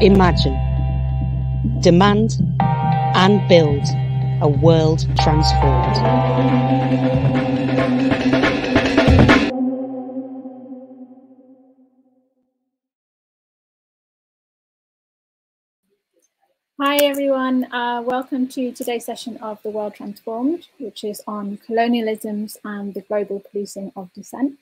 imagine, demand, and build a world transformed. Hi everyone, uh, welcome to today's session of The World Transformed, which is on colonialisms and the global policing of dissent.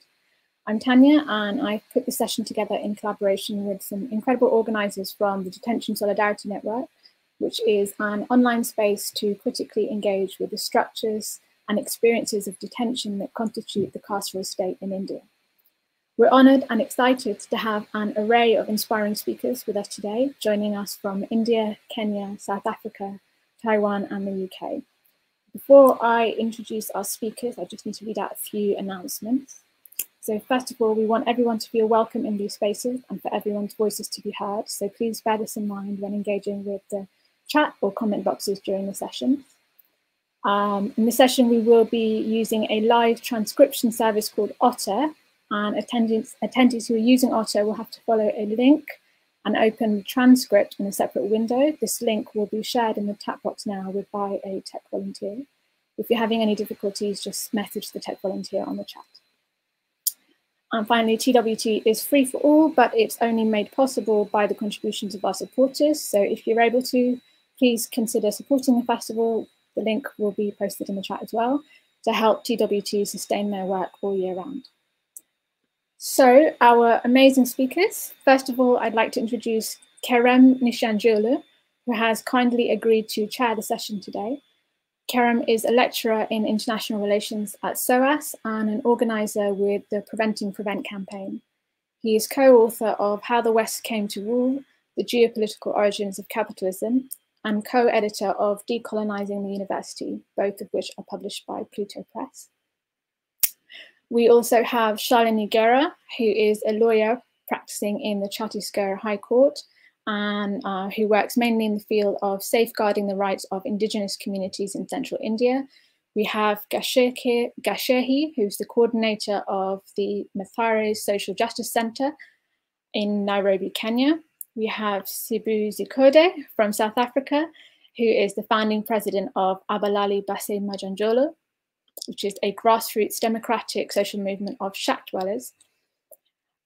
I'm Tanya and I've put this session together in collaboration with some incredible organisers from the Detention Solidarity Network, which is an online space to critically engage with the structures and experiences of detention that constitute the carceral state in India. We're honoured and excited to have an array of inspiring speakers with us today, joining us from India, Kenya, South Africa, Taiwan, and the UK. Before I introduce our speakers, I just need to read out a few announcements. So first of all, we want everyone to feel welcome in these spaces and for everyone's voices to be heard. So please bear this in mind when engaging with the chat or comment boxes during the session. Um, in the session, we will be using a live transcription service called Otter, and attendees, attendees who are using Otter will have to follow a link and open the transcript in a separate window. This link will be shared in the chat box now with by a tech volunteer. If you're having any difficulties, just message the tech volunteer on the chat. And finally, TWT is free for all, but it's only made possible by the contributions of our supporters. So if you're able to, please consider supporting the festival. The link will be posted in the chat as well to help TWT sustain their work all year round. So our amazing speakers, first of all, I'd like to introduce Kerem Nişancıoğlu, who has kindly agreed to chair the session today. Kerem is a lecturer in international relations at SOAS and an organizer with the Preventing Prevent campaign. He is co-author of How the West Came to Rule, The Geopolitical Origins of Capitalism, and co-editor of Decolonizing the University, both of which are published by Pluto Press. We also have Shalini Gera, who is a lawyer practicing in the Chhattisgarh High Court and uh, who works mainly in the field of safeguarding the rights of indigenous communities in central India. We have Gacheke, who's the coordinator of the Mathare Social Justice Center in Nairobi, Kenya. We have S'bu Zikode from South Africa, who is the founding president of Abahlali baseMjondolo, which is a grassroots democratic social movement of shack dwellers.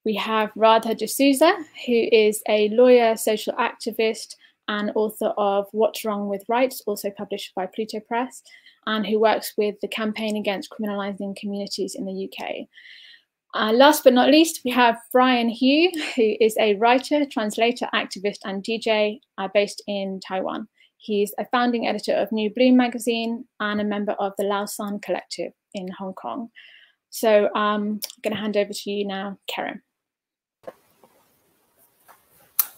We have Radha D'Souza, who is a lawyer, social activist, and author of What's Wrong with Rights, also published by Pluto Press, and who works with the campaign against criminalising communities in the UK. Uh, last but not least, we have Brian Hioe, who is a writer, translator, activist, and DJ uh, based in Taiwan. He's a founding editor of New Bloom magazine and a member of the Lausan Collective in Hong Kong. So um, I'm going to hand over to you now, Kerem.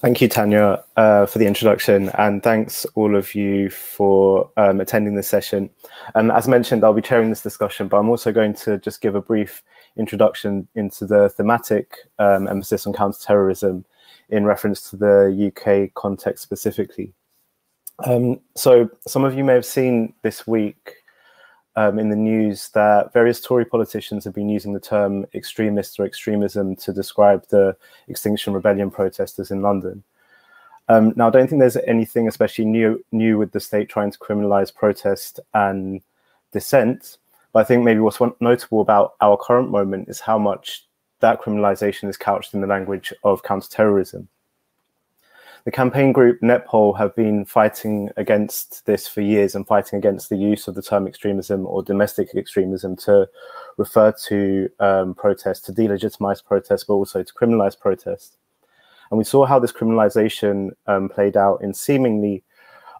Thank you, Tanya, uh, for the introduction, and thanks all of you for um, attending this session. Um, as mentioned, I'll be chairing this discussion, but I'm also going to just give a brief introduction into the thematic um, emphasis on counterterrorism in reference to the UK context specifically. Um, so some of you may have seen this week um, in the news that various Tory politicians have been using the term extremist or extremism to describe the Extinction Rebellion protesters in London. Um, now, I don't think there's anything especially new, new with the state trying to criminalize protest and dissent. But I think maybe what's notable about our current moment is how much that criminalization is couched in the language of counterterrorism. The campaign group NetPol have been fighting against this for years and fighting against the use of the term extremism or domestic extremism to refer to um, protests, to delegitimize protests, but also to criminalize protests. And we saw how this criminalization um, played out in seemingly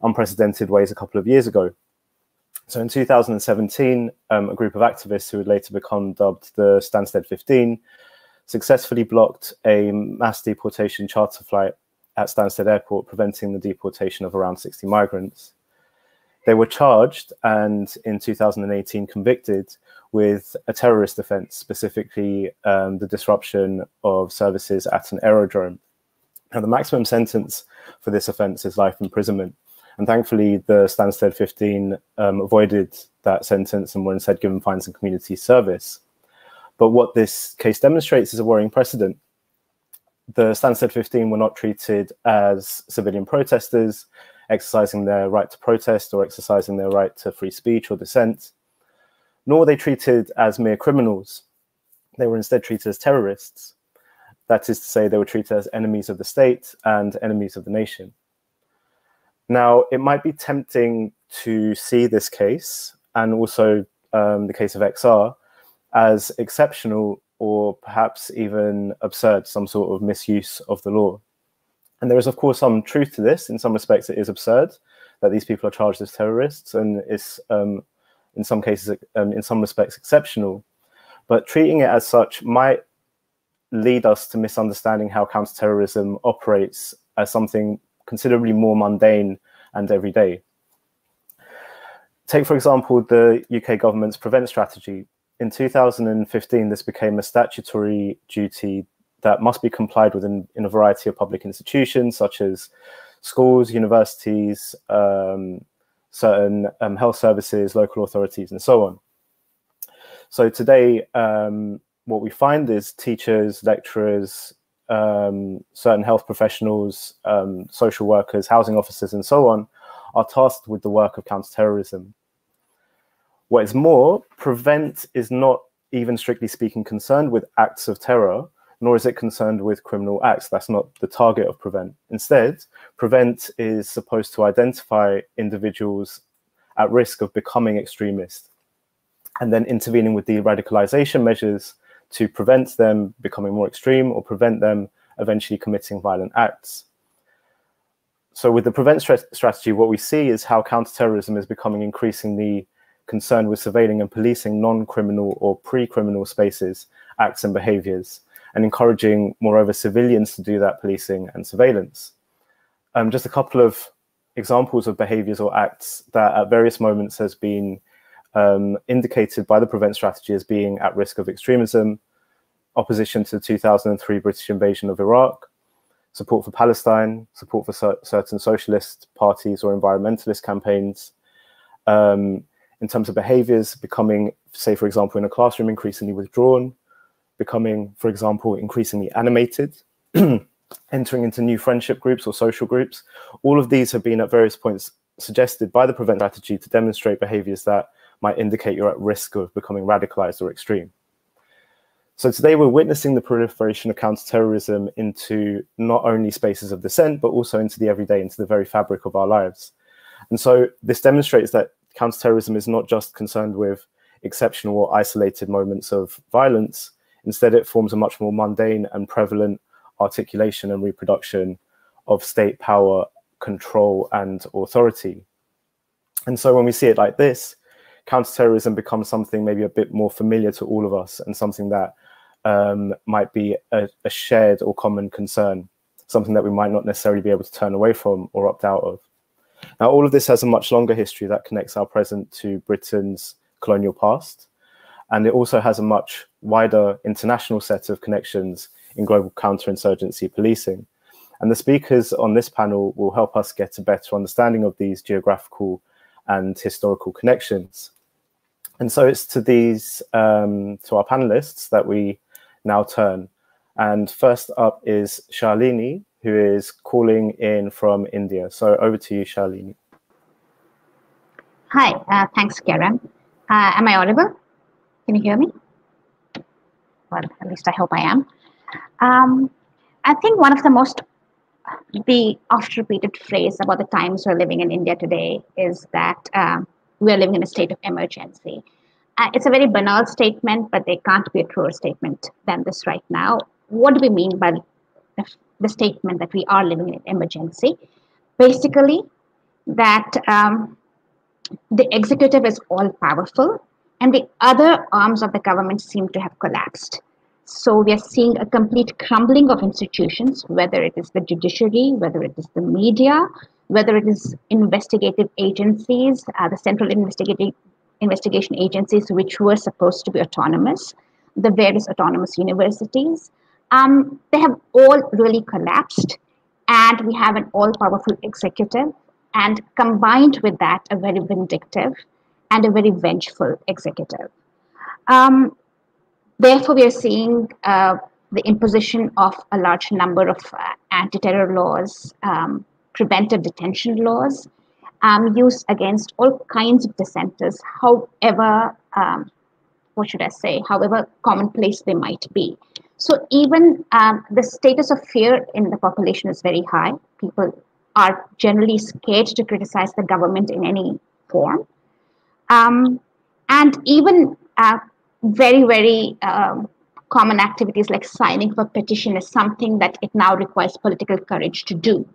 unprecedented ways a couple of years ago. So in 2017, um, a group of activists who would later become dubbed the Stansted 15 successfully blocked a mass deportation charter flight at Stansted Airport, preventing the deportation of around 60 migrants. They were charged and in 2018 convicted with a terrorist offence, specifically um, the disruption of services at an aerodrome. Now, the maximum sentence for this offence is life imprisonment. And thankfully, the Stansted 15 um, avoided that sentence and were instead given fines and community service. But what this case demonstrates is a worrying precedent the Stansted 15 were not treated as civilian protesters, exercising their right to protest or exercising their right to free speech or dissent, nor were they treated as mere criminals. They were instead treated as terrorists. That is to say, they were treated as enemies of the state and enemies of the nation. Now, it might be tempting to see this case and also um, the case of XR as exceptional or perhaps even absurd, some sort of misuse of the law. And there is, of course, some truth to this. In some respects, it is absurd that these people are charged as terrorists, and it's um, in some cases, um, in some respects, exceptional. But treating it as such might lead us to misunderstanding how counterterrorism operates as something considerably more mundane and everyday. Take, for example, the UK government's prevent strategy. In 2015, this became a statutory duty that must be complied with in, in a variety of public institutions, such as schools, universities, um, certain um, health services, local authorities, and so on. So today, um, what we find is teachers, lecturers, um, certain health professionals, um, social workers, housing officers, and so on are tasked with the work of counterterrorism. What is more, Prevent is not even strictly speaking concerned with acts of terror, nor is it concerned with criminal acts. That's not the target of Prevent. Instead, Prevent is supposed to identify individuals at risk of becoming extremists and then intervening with the radicalization measures to prevent them becoming more extreme or prevent them eventually committing violent acts. So with the prevent strategy, what we see is how counterterrorism is becoming increasingly concerned with surveilling and policing non-criminal or pre-criminal spaces, acts and behaviors, and encouraging, moreover, civilians to do that policing and surveillance. Um, just a couple of examples of behaviors or acts that at various moments has been um, indicated by the prevent strategy as being at risk of extremism, opposition to the 2003 British invasion of Iraq, support for Palestine, support for cer certain socialist parties or environmentalist campaigns. Um, in terms of behaviors, becoming, say, for example, in a classroom, increasingly withdrawn, becoming, for example, increasingly animated, entering into new friendship groups or social groups. All of these have been at various points suggested by the prevent strategy to demonstrate behaviors that might indicate you're at risk of becoming radicalized or extreme. So today we're witnessing the proliferation of counterterrorism into not only spaces of dissent, but also into the everyday, into the very fabric of our lives. And so this demonstrates that counterterrorism is not just concerned with exceptional or isolated moments of violence. Instead, it forms a much more mundane and prevalent articulation and reproduction of state power, control, and authority. And so when we see it like this, counterterrorism becomes something maybe a bit more familiar to all of us and something that um, might be a, a, shared or common concern, something that we might not necessarily be able to turn away from or opt out of. Now, all of this has a much longer history that connects our present to Britain's colonial past, and it also has a much wider international set of connections in global counterinsurgency policing. And the speakers on this panel will help us get a better understanding of these geographical and historical connections. And so it's to these, um, to our panelists that we now turn. And first up is Shalini, who is calling in from India. So over to you, Shalini. Hi, uh, thanks, Kerem. Uh, am I audible? Can you hear me? Well, at least I hope I am. Um, I think one of the most the oft repeated phrase about the times we're living in India today is that uh, we're living in a state of emergency. Uh, it's a very banal statement, but there can't be a truer statement than this right now. What do we mean by the, statement that we are living in an emergency? Basically, that um, the executive is all powerful and the other arms of the government seem to have collapsed. So we are seeing a complete crumbling of institutions, whether it is the judiciary, whether it is the media, whether it is investigative agencies, uh, the central investigative investigation agencies, which were supposed to be autonomous, the various autonomous universities. Um, they have all really collapsed, and we have an all-powerful executive, and combined with that, a very vindictive and a very vengeful executive. Um, Therefore, we are seeing uh, the imposition of a large number of uh, anti-terror laws, um, preventive detention laws, um, used against all kinds of dissenters, however, um, what should I say, however commonplace they might be. So even um, the status of fear in the population is very high. People are generally scared to criticize the government in any form. Um, and even uh, very, very um, common activities like signing for petition is something that it now requires political courage to do.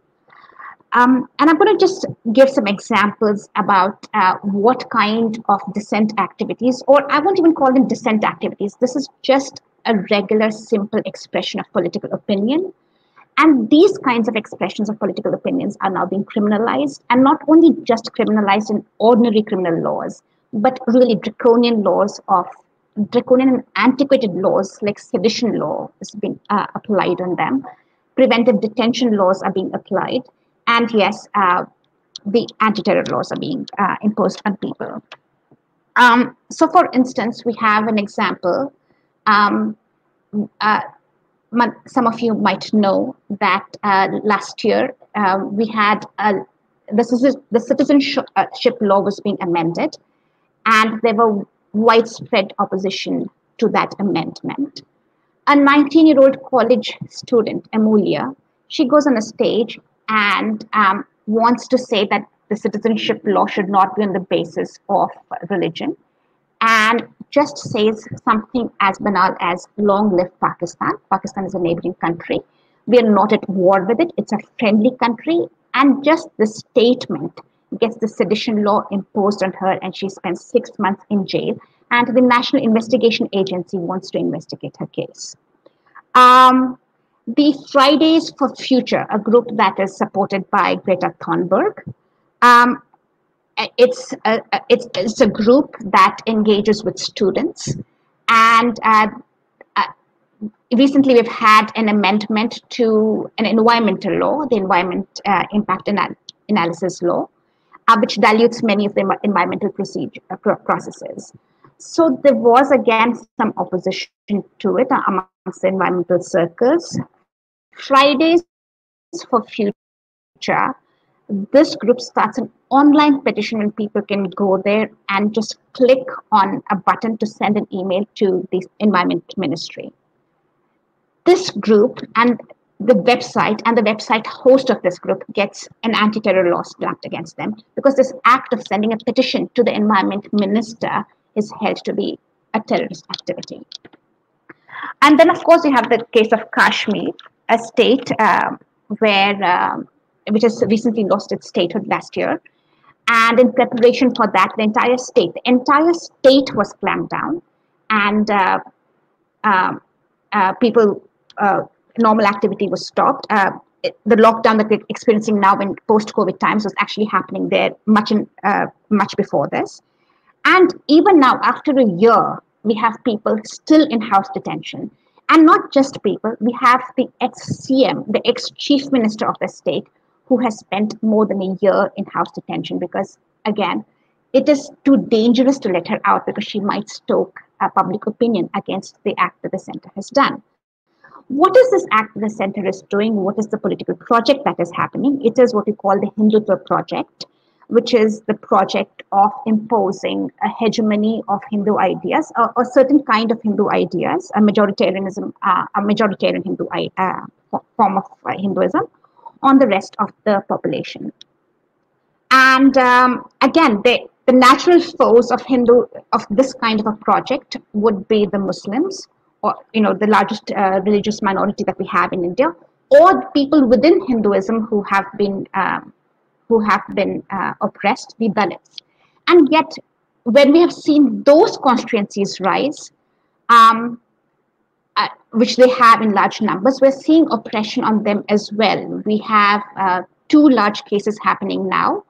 Um, and I'm going to just give some examples about uh, what kind of dissent activities, or I won't even call them dissent activities. This is just a regular, simple expression of political opinion. And these kinds of expressions of political opinions are now being criminalized, and not only just criminalized in ordinary criminal laws, but really draconian laws of draconian and antiquated laws like sedition law is being uh, applied on them. Preventive detention laws are being applied and yes, uh, the anti-terror laws are being uh, imposed on people. Um, so, for instance, we have an example. Um, uh, some of you might know that uh, last year um, we had a, is the citizenship law was being amended, and there were widespread opposition to that amendment. A 19-year-old college student, Amulya, she goes on a stage and um, wants to say that the citizenship law should not be on the basis of religion and just says something as banal as long live Pakistan. Pakistan is a neighboring country. We are not at war with it. It's a friendly country. And just the statement gets the sedition law imposed on her and she spends six months in jail. And the National Investigation Agency wants to investigate her case. Um, the Fridays for Future, a group that is supported by Greta Thunberg. Um, it's, a, it's, it's a group that engages with students. And uh, uh, recently we've had an amendment to an environmental law, the Environment uh, Impact Anal Analysis Law, uh, which dilutes many of the environmental procedure, uh, processes. So there was again some opposition to it amongst the environmental circles. Fridays for Future, this group starts an online petition and people can go there and just click on a button to send an email to the Environment Ministry. This group and the website and the website host of this group gets an anti-terror law slapped against them because this act of sending a petition to the environment minister is held to be a terrorist activity. And then, of course, you have the case of Kashmir, a state uh, where um, which has recently lost its statehood last year. And in preparation for that, the entire state, the entire state was clamped down, and uh, um, uh, people, uh, normal activity was stopped. Uh, it, the lockdown that we're experiencing now in post-COVID times was actually happening there much in uh, much before this. And even now, after a year, we have people still in house detention. And not just people, we have the ex-CM, the ex-chief minister of the state, who has spent more than a year in house detention because, again, it is too dangerous to let her out because she might stoke public opinion against the act that the center has done. What is this act that the center is doing? What is the political project that is happening? It is what we call the Hindutva project, which is the project of imposing a hegemony of Hindu ideas, a, a certain kind of Hindu ideas, a majoritarianism, uh, a majoritarian Hindu uh, form of uh, Hinduism, on the rest of the population. And um, again, the, the natural foes of Hindu of this kind of a project would be the Muslims, or you know, the largest uh, religious minority that we have in India, or people within Hinduism who have been um, who have been uh, oppressed, the Dalits. And yet, when we have seen those constituencies rise, um, uh, which they have in large numbers, we're seeing oppression on them as well. We have uh, two large cases happening now.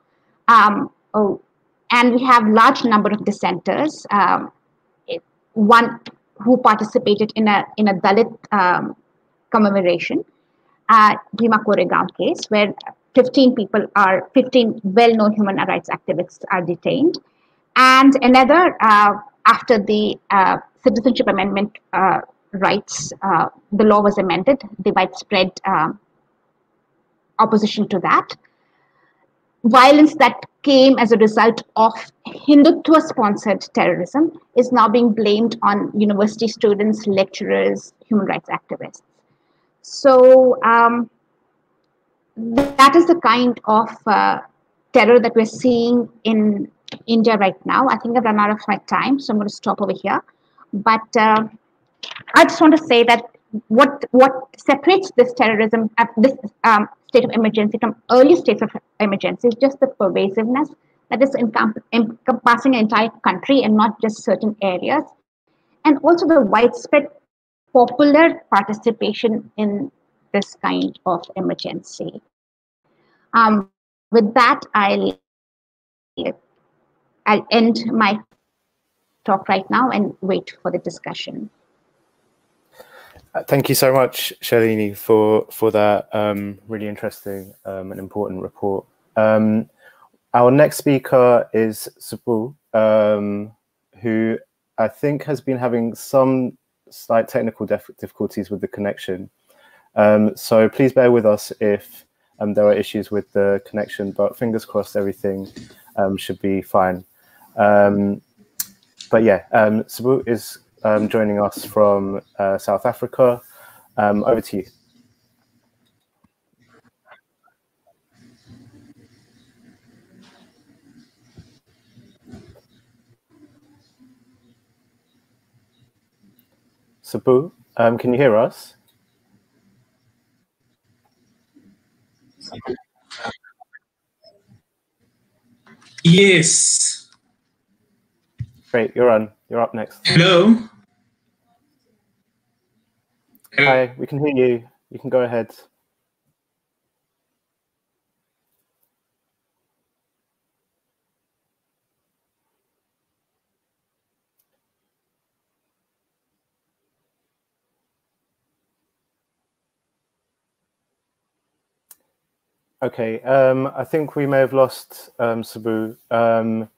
Um, oh, and we have large number of dissenters. Um, one who participated in a in a Dalit um, commemoration, uh, Bhima Koregaon case, where 15 people are 15 well-known human rights activists are detained and another uh, after the uh, citizenship amendment uh, rights, uh, the law was amended, the widespread uh, opposition to that. Violence that came as a result of Hindutva sponsored terrorism is now being blamed on university students, lecturers, human rights activists. So, um, that is the kind of uh, terror that we're seeing in India right now. I think I've run out of my time, so I'm going to stop over here. But uh, I just want to say that what what separates this terrorism at this um, state of emergency from early states of emergency is just the pervasiveness that is encompassing an entire country and not just certain areas, and also the widespread popular participation in this kind of emergency. Um, with that, I'll I'll end my talk right now and wait for the discussion. Uh, thank you so much, Shalini, for for that um, really interesting um, and important report. Um, our next speaker is S'bu, um, who I think has been having some slight technical difficulties with the connection. Um, so please bear with us if um, there are issues with the connection, but fingers crossed everything should be fine. but yeah, S'bu is um, joining us from uh, South Africa. Um, over to you. S'bu, um, can you hear us? Yes. Great, you're on. You're up next. Hello. Hi, we can hear you. You can go ahead. Okay, um, I think we may have lost um, S'bu. Um,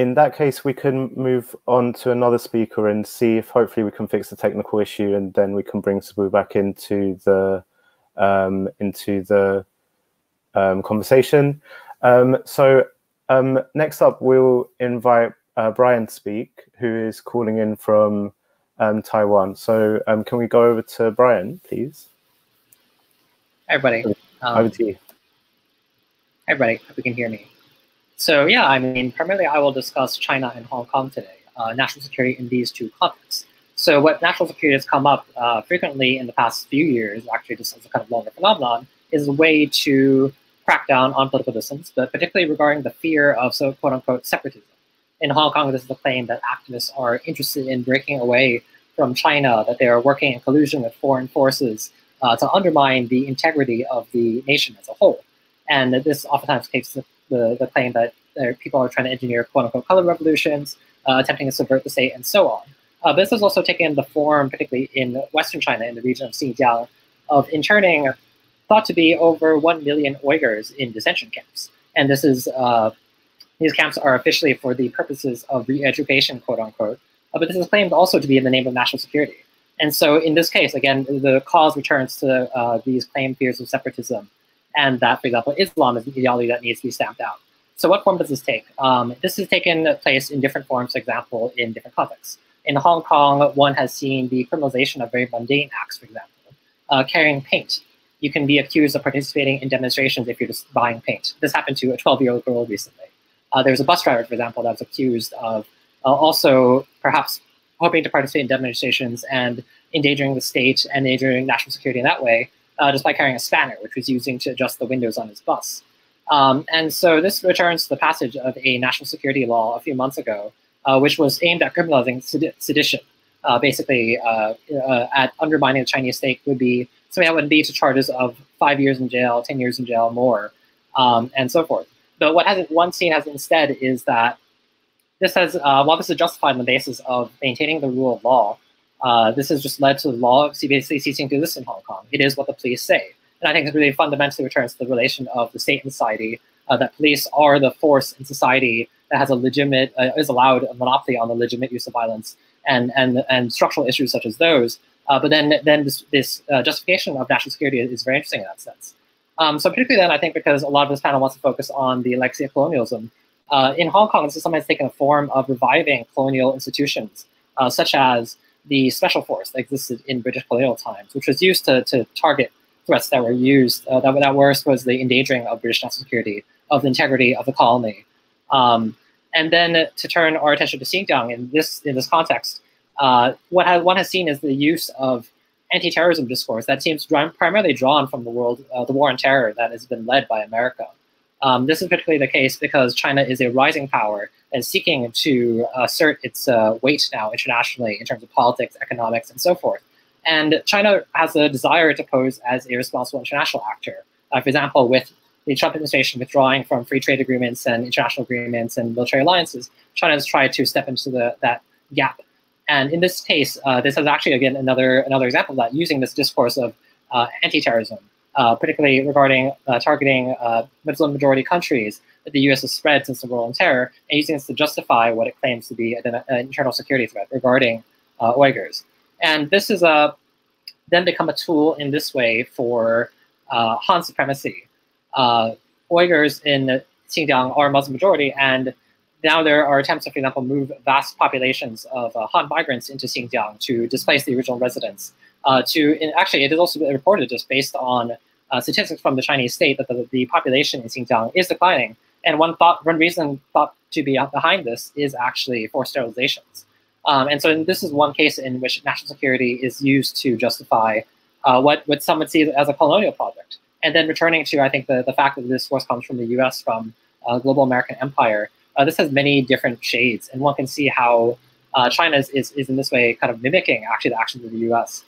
in that case, we can move on to another speaker and see if hopefully we can fix the technical issue, and then we can bring S'bu back into the um, into the um, conversation. Um, so um, next up, we'll invite uh, Brian to speak, who is calling in from um, Taiwan. So um, can we go over to Brian, please? Hi, everybody. over to you. Hi, everybody. Hope you can hear me. So yeah, I mean, primarily I will discuss China and Hong Kong today, uh, national security in these two contexts. So what national security has come up uh, frequently in the past few years, actually just as a kind of longer phenomenon, is a way to crack down on political dissent, but particularly regarding the fear of so quote unquote separatism. In Hong Kong, this is the claim that activists are interested in breaking away from China, that they are working in collusion with foreign forces uh, to undermine the integrity of the nation as a whole. And this oftentimes takes the, the claim that people are trying to engineer quote unquote color revolutions, uh, attempting to subvert the state, and so on. Uh, this has also taken the form, particularly in Western China, in the region of Xinjiang, of interning thought to be over 1 million Uyghurs in detention camps. And this is, uh, these camps are officially for the purposes of re-education, quote unquote. Uh, but this is claimed also to be in the name of national security. And so in this case, again, the cause returns to uh, these claimed fears of separatism and that, for example, Islam is an ideology that needs to be stamped out. So what form does this take? Um, this has taken place in different forms, for example, in different contexts. In Hong Kong, one has seen the criminalization of very mundane acts, for example. Uh, carrying paint. You can be accused of participating in demonstrations if you're just buying paint. This happened to a 12-year-old girl recently. Uh, there was a bus driver, for example, that was accused of uh, also perhaps hoping to participate in demonstrations and endangering the state and endangering national security in that way, uh, just by carrying a spanner, which was using to adjust the windows on his bus. Um, and so this returns to the passage of a national security law a few months ago, uh, which was aimed at criminalizing sedition. Uh, basically, uh, uh, at undermining the Chinese state would be something that would lead to charges of five years in jail, 10 years in jail, more, um, and so forth. But what has one seen has instead is that this has, uh, while this is justified on the basis of maintaining the rule of law, uh, this has just led to the law of basically ceasing to exist in Hong Kong. It is what the police say. And I think it really fundamentally returns to the relation of the state and society, uh, that police are the force in society that has a legitimate, uh, is allowed a monopoly on the legitimate use of violence. And, and, and structural issues such as those Uh, but then, then this, this uh, justification of national security is, very interesting in that sense. Um, so particularly then, I think because a lot of this panel wants to focus on the legacy of colonialism, in Hong Kong, this is sometimes taken a form of reviving colonial institutions, such as the special force that existed in British colonial times, which was used to, to target threats that were used, uh, that, that were the endangering of British national security, of the integrity of the colony. Um, and then to turn our attention to Xinjiang in this, in this context, uh, what has, one has seen is the use of anti-terrorism discourse that seems primarily drawn from the world, uh, the war on terror that has been led by America. Um, this is particularly the case because China is a rising power and seeking to assert its uh, weight now internationally in terms of politics, economics, and so forth. And China has a desire to pose as a responsible international actor. Uh, for example, with the Trump administration withdrawing from free trade agreements and international agreements and military alliances, China has tried to step into the, that gap. And in this case, uh, this is actually, again, another, another example of that, using this discourse of uh, anti-terrorism uh, particularly regarding uh, targeting uh, Muslim majority countries that the U.S. has spread since the war on terror, and using this to justify what it claims to be an, internal security threat regarding uh, Uyghurs. And this is a then become a tool in this way for uh, Han supremacy. Uh, Uyghurs in Xinjiang are Muslim majority, and now there are attempts to, for example, move vast populations of Han migrants into Xinjiang to displace the original residents uh, to actually it is also reported just based on uh, statistics from the Chinese state that the, the population in Xinjiang is declining. And one thought, one reason thought to be behind this is actually forced sterilizations. Um, and so this is one case in which national security is used to justify uh, what, what some would see as a colonial project. And then returning to, I think, the, the fact that this force comes from the US, from uh, global American empire, uh, this has many different shades. And one can see how uh, China is, is, is in this way kind of mimicking actually the actions of the US.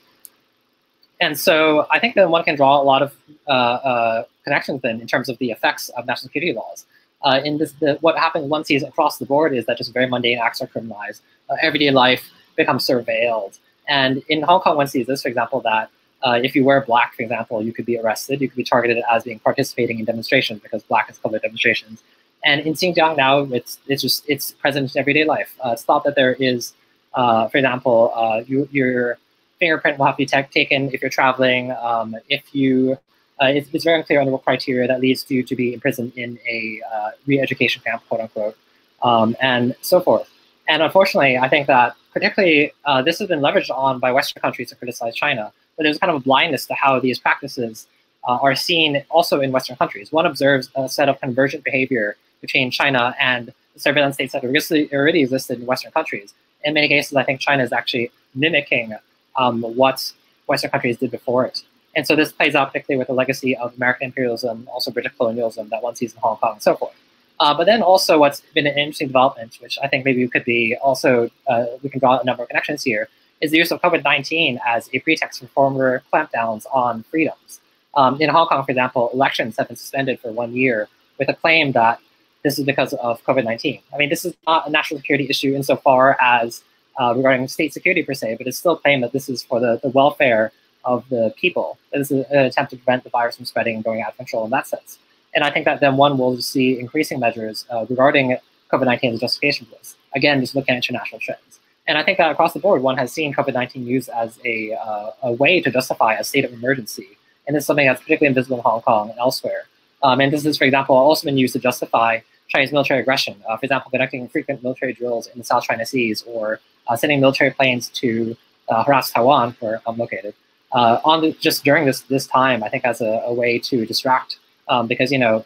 And so I think that one can draw a lot of uh, uh, connections then in terms of the effects of national security laws. Uh, in this, the, what happens one sees across the board is that just very mundane acts are criminalized. Uh, everyday life becomes surveilled. And in Hong Kong, one sees this, for example, that uh, if you wear black, for example, you could be arrested. You could be targeted as being participating in demonstrations because black is covered demonstrations. And in Xinjiang now, it's it's just it's present in everyday life. Uh, it's thought that there is, for example, you, you're fingerprint will have to be taken if you're traveling. Um, if you, uh, it's, it's, very unclear on what criteria that leads you to be imprisoned in a uh, re-education camp, quote unquote, um, and so forth. And unfortunately, I think that particularly uh, this has been leveraged on by Western countries to criticize China. But there's kind of a blindness to how these practices uh, are seen also in Western countries. One observes a set of convergent behavior between China and the surveillance states that already existed in Western countries. In many cases, I think China is actually mimicking um, what Western countries did before it. And so this plays out particularly with the legacy of American imperialism, also British colonialism that one sees in Hong Kong and so forth. Uh, but then also what's been an interesting development, which I think maybe could be also, uh, we can draw a number of connections here, is the use of COVID-19 as a pretext for former clampdowns on freedoms. Um, in Hong Kong, for example, elections have been suspended for one year with a claim that this is because of COVID-19. I mean, this is not a national security issue insofar as uh, regarding state security per se, but it's still claimed that this is for the, the welfare of the people. This is an attempt to prevent the virus from spreading and going out of control in that sense. And I think that then one will see increasing measures uh, regarding COVID-19 as justification for this. Again, just looking at international trends. And I think that across the board, one has seen COVID-19 used as a, uh, a way to justify a state of emergency. And this is something that's particularly invisible in Hong Kong and elsewhere. Um, and this is, for example, also been used to justify Chinese military aggression. Uh, for example, conducting frequent military drills in the South China Seas or uh, sending military planes to uh, harass Taiwan, where I'm located, on the, just during this this time, I think as a, a way to distract, um, because you know,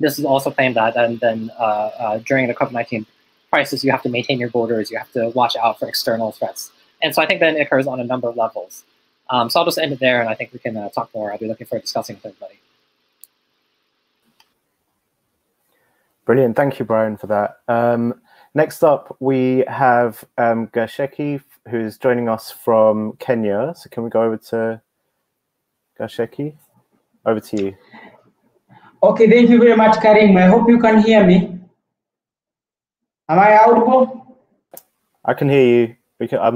this is also claimed that and then during the COVID-19 crisis, you have to maintain your borders, you have to watch out for external threats, and so I think that it occurs on a number of levels. Um, so I'll just end it there, and I think we can uh, talk more. I'll be looking forward to discussing with everybody. Brilliant. Thank you, Brian, for that. Um, Next up, we have um, Gacheke, who's joining us from Kenya. So can we go over to Gacheke? Over to you. Okay, thank you very much, Karim. I hope you can hear me. Am I audible? I can hear you. We can, um...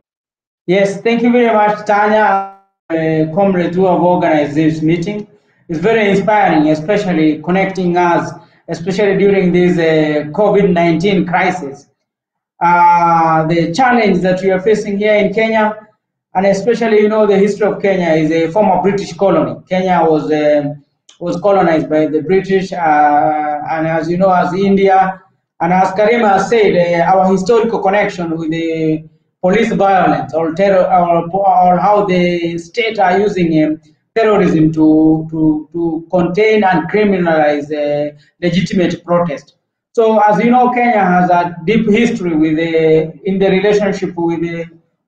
Yes, thank you very much, Tanya, uh, comrades who have organized this meeting. It's very inspiring, especially connecting us, especially during this uh, COVID-19 crisis uh, the challenge that we are facing here in Kenya and especially you know the history of Kenya is a former British colony. Kenya was uh, was colonized by the British, uh, and as you know, as India, and as Karima said, uh, our historical connection with the police violence or terror, or, or how the state are using um, terrorism to, to, to contain and criminalize uh, legitimate protest. So as you know, Kenya has a deep history with the, in the relationship with the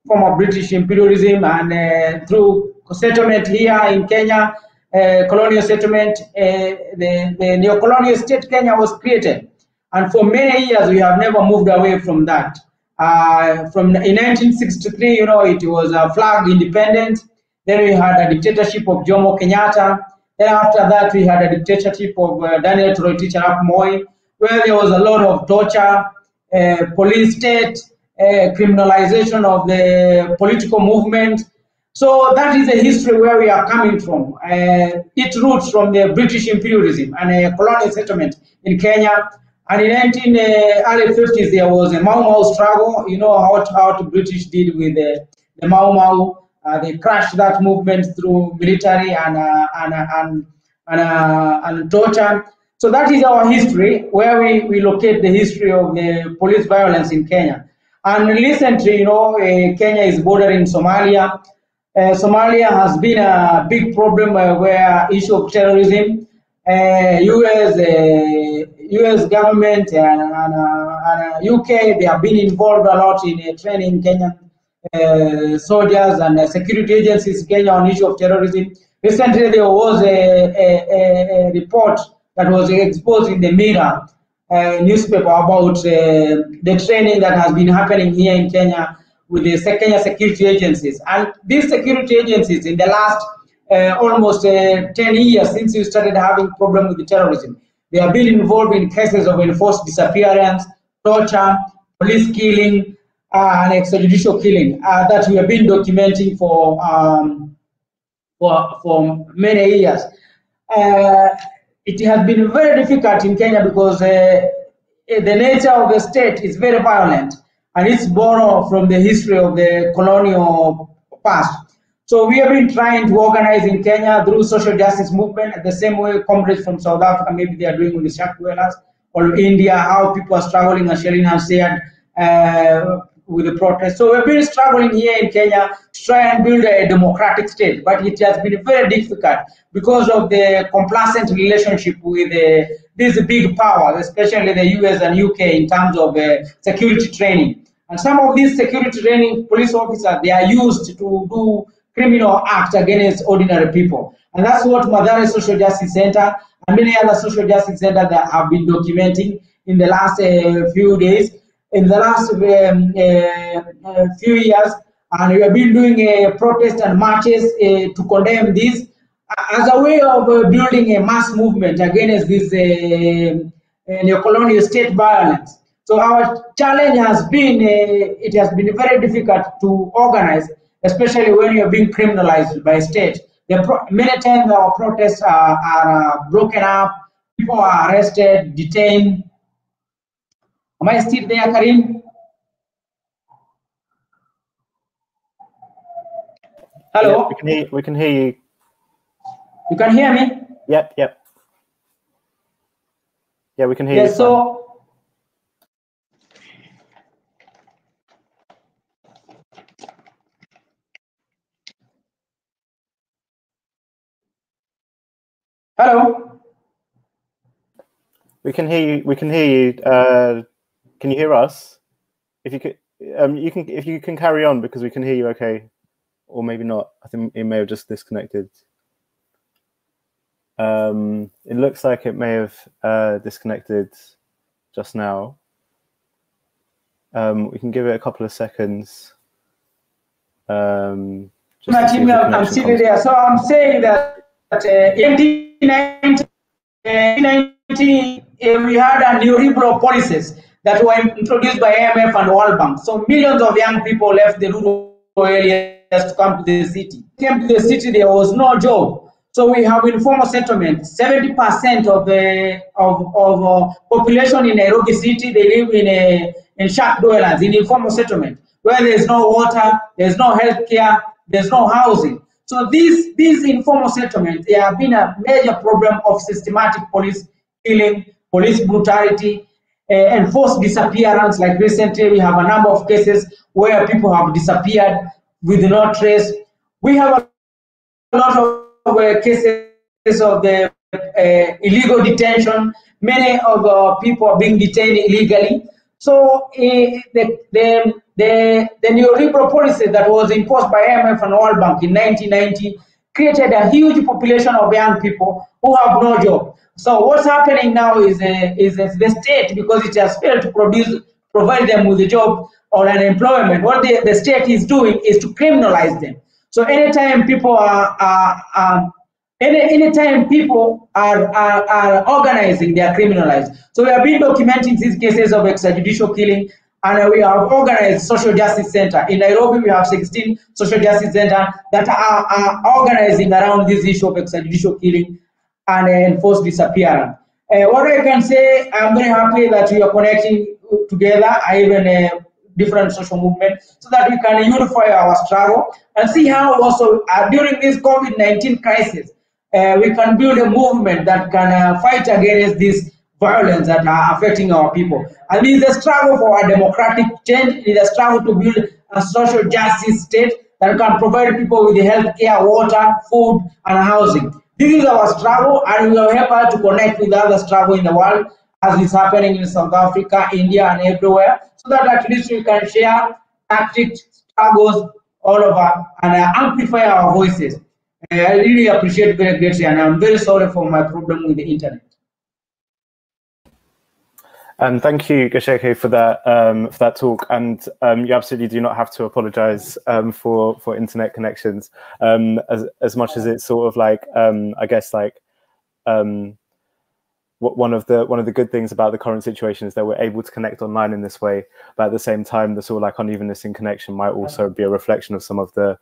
former British imperialism and uh, through settlement here in Kenya, uh, colonial settlement, uh, the, the neo-colonial state Kenya was created. And for many years, we have never moved away from that. Uh, from in 1963, you know, it was a flag independent. Then we had a dictatorship of Jomo Kenyatta. Then after that, we had a dictatorship of uh, Daniel Toroitich arap Moi, where there was a lot of torture, uh, police state, uh, criminalization of the political movement. So that is the history where we are coming from. Uh, it roots from the British imperialism and a colonial settlement in Kenya. And in 19 uh, early 50s, there was a Mau Mau struggle. You know how, how the British did with the, the Mau Mau. Uh, they crushed that movement through military and uh, and and and, uh, and torture. So that is our history, where we, we locate the history of the police violence in Kenya. And recently, you know, uh, Kenya is bordering Somalia. Uh, Somalia has been a big problem uh, where issue of terrorism. U.S. U.S. government and, and, and UK they have been involved a lot in training Kenyan uh, soldiers and uh, security agencies in Kenya on issue of terrorism. Recently, there was a, a, a report that was exposed in the Mirror uh, newspaper about uh, the training that has been happening here in Kenya with the Kenya security agencies. And these security agencies, in the last uh, almost uh, 10 years since we started having problem with the terrorism, they have been involved in cases of enforced disappearance, torture, police killing, and extrajudicial killing that we have been documenting for um, for for many years. Uh, it has been very difficult in Kenya because uh, the nature of the state is very violent and it's borrowed from the history of the colonial past. So we have been trying to organize in Kenya through social justice movement, the same way comrades from South Africa maybe they are doing with the dwellers, or India, how people are struggling, as Shelina has said, uh, with the protest. So we've been struggling here in Kenya to try and build a democratic state, but it has been very difficult because of the complacent relationship with uh, these big powers, especially the US and UK in terms of uh, security training. And some of these security training police officers, they are used to do criminal acts against ordinary people. And that's what Mathare Social Justice Center and many other social justice centers that have been documenting in the last uh, few days in the last um, uh, uh, few years, and we have been doing a protest and marches uh, to condemn this as a way of building a mass movement against this neo-colonial state violence. So our challenge has been, it has been very difficult to organize, especially when you're being criminalized by state. many times our protests are, are broken up, people are arrested, detained, Am I still there, Karim? Hello? Yeah, we, can hear, we can hear you. You can hear me? Yep, yep. Yeah, we can hear yeah, you. So, Hello? We can hear you. We can hear you. Uh, can you hear us? If you could, um, you can. If you can carry on because we can hear you. Okay, or maybe not. I think it may have just disconnected. Um, it looks like it may have uh, disconnected just now. Um, we can give it a couple of seconds. Um, just I'm still there. So I'm saying that, that uh, in 1990, uh, we had a new liberal policies that were introduced by IMF and World Bank. So millions of young people left the rural areas to come to the city. Came to the city, there was no job. So we have informal settlement. 70% of the of, of uh, population in Nairobi city, they live in a in shack dwellers, in informal settlement, where there's no water, there's no health care, there's no housing. So these, these informal settlements, they have been a major problem of systematic police killing, police brutality, uh, enforced disappearance. Like recently, we have a number of cases where people have disappeared with no trace. We have a lot of uh, cases of the uh, illegal detention. Many of the people are being detained illegally. So uh, the, the, the, the neoliberal policy that was imposed by IMF and World Bank in 1990 created a huge population of young people who have no job. So what's happening now is, uh, is uh, the state, because it has failed to produce, provide them with a job or an employment, what the, the state is doing is to criminalize them. So anytime people are, are, are any anytime people are, are, are organizing, they are criminalized. So we have been documenting these cases of extrajudicial killing, and we have organized social justice center in Nairobi. We have 16 social justice center that are, are organizing around this issue of extrajudicial killing and enforced disappearance. Uh, what I can say, I'm very happy that we are connecting together, even uh, different social movements, so that we can unify our struggle and see how also uh, during this COVID-19 crisis, we can build a movement that can fight against this violence that are affecting our people. And it is a struggle for a democratic change. It is a struggle to build a social justice state that can provide people with health care, water, food, and housing. This is our struggle, and we will help us to connect with other struggle in the world as is happening in South Africa, India, and everywhere, so that at least we can share tactics, struggles all over and uh, amplify our voices. Uh, I really appreciate very greatly, and I'm very sorry for my problem with the internet. And um, thank you, Gacheke, for that um, for that talk. And um, you absolutely do not have to apologise um, for for internet connections, um, as as much as it's sort of like I guess like one of the one of the good things about the current situation is that we're able to connect online in this way. But at the same time, the sort of like unevenness in connection might also be a reflection of some of the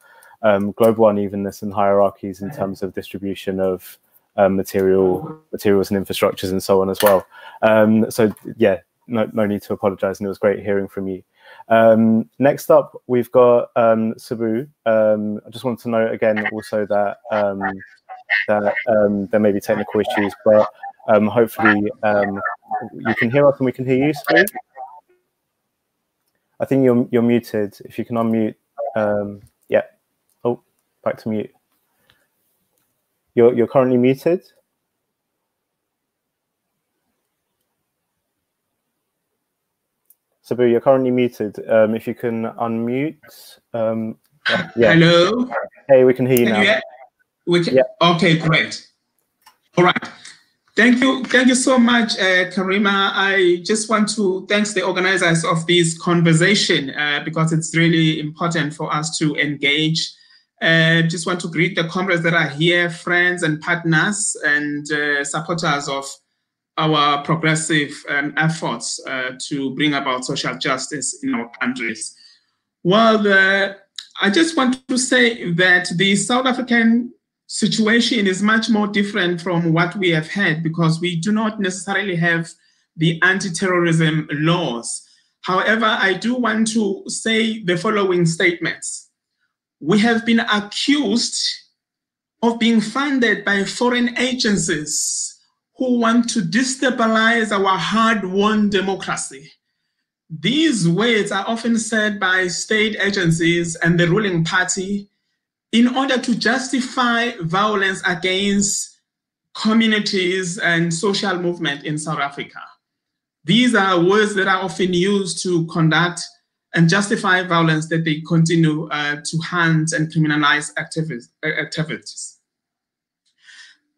global unevenness and hierarchies in terms of distribution of um, material materials and infrastructures and so on as well. Um, so yeah, no, no need to apologize, and it was great hearing from you. Um, next up, we've got um, S'bu. Um, I just want to note again also that um, that there may be technical issues, but hopefully you can hear us and we can hear you, S'bu. I think you're you're muted. If you can unmute, yeah. Oh, back to mute. You're, you're currently muted. S'bu, you're currently muted. Um, if you can unmute. Um, yeah. Hello. Hey, we can hear you can now. You we can, yeah. Okay, great. All right. Thank you. Thank you so much, uh, Kerem. I just want to thank the organizers of this conversation uh, because it's really important for us to engage uh, just want to greet the comrades that are here, friends and partners and uh, supporters of our progressive um, efforts uh, to bring about social justice in our countries. Well, the, I just want to say that the South African situation is much more different from what we have had because we do not necessarily have the anti-terrorism laws. However, I do want to say the following statements we have been accused of being funded by foreign agencies who want to destabilize our hard-won democracy. These words are often said by state agencies and the ruling party in order to justify violence against communities and social movement in South Africa. These are words that are often used to conduct and justify violence that they continue uh, to hunt and criminalize activities. Uh, activities.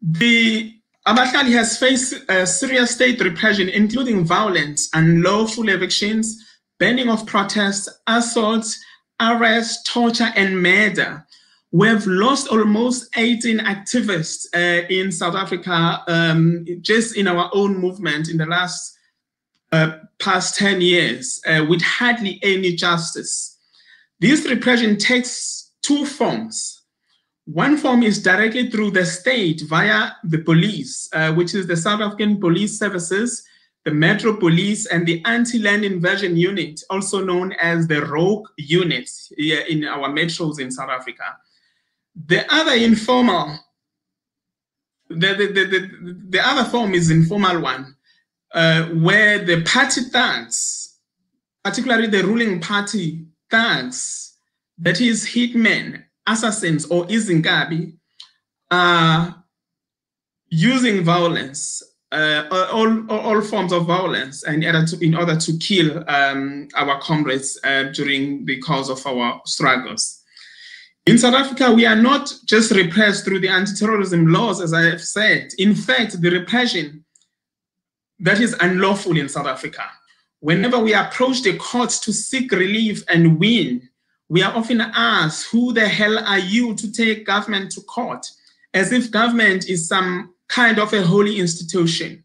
The Abahlali has faced a serious state repression, including violence, unlawful evictions, banning of protests, assaults, arrest, torture, and murder. We have lost almost 18 activists uh, in South Africa um, just in our own movement in the last uh, past 10 years uh, with hardly any justice. This repression takes two forms. One form is directly through the state via the police, uh, which is the South African Police Services, the Metro Police, and the Anti-Land Invasion Unit, also known as the Rogue Unit here in our metros in South Africa. The other informal, the, the, the, the, the other form is informal one, uh, where the party thugs, particularly the ruling party thugs, that is hitmen, assassins, or izinkabi, are using violence uh, all, all forms of violence in order to, in order to kill um, our comrades uh, during the course of our struggles. In South Africa, we are not just repressed through the anti-terrorism laws, as I have said. In fact, the repression that is unlawful in South Africa. Whenever we approach the courts to seek relief and win, we are often asked, who the hell are you to take government to court? As if government is some kind of a holy institution.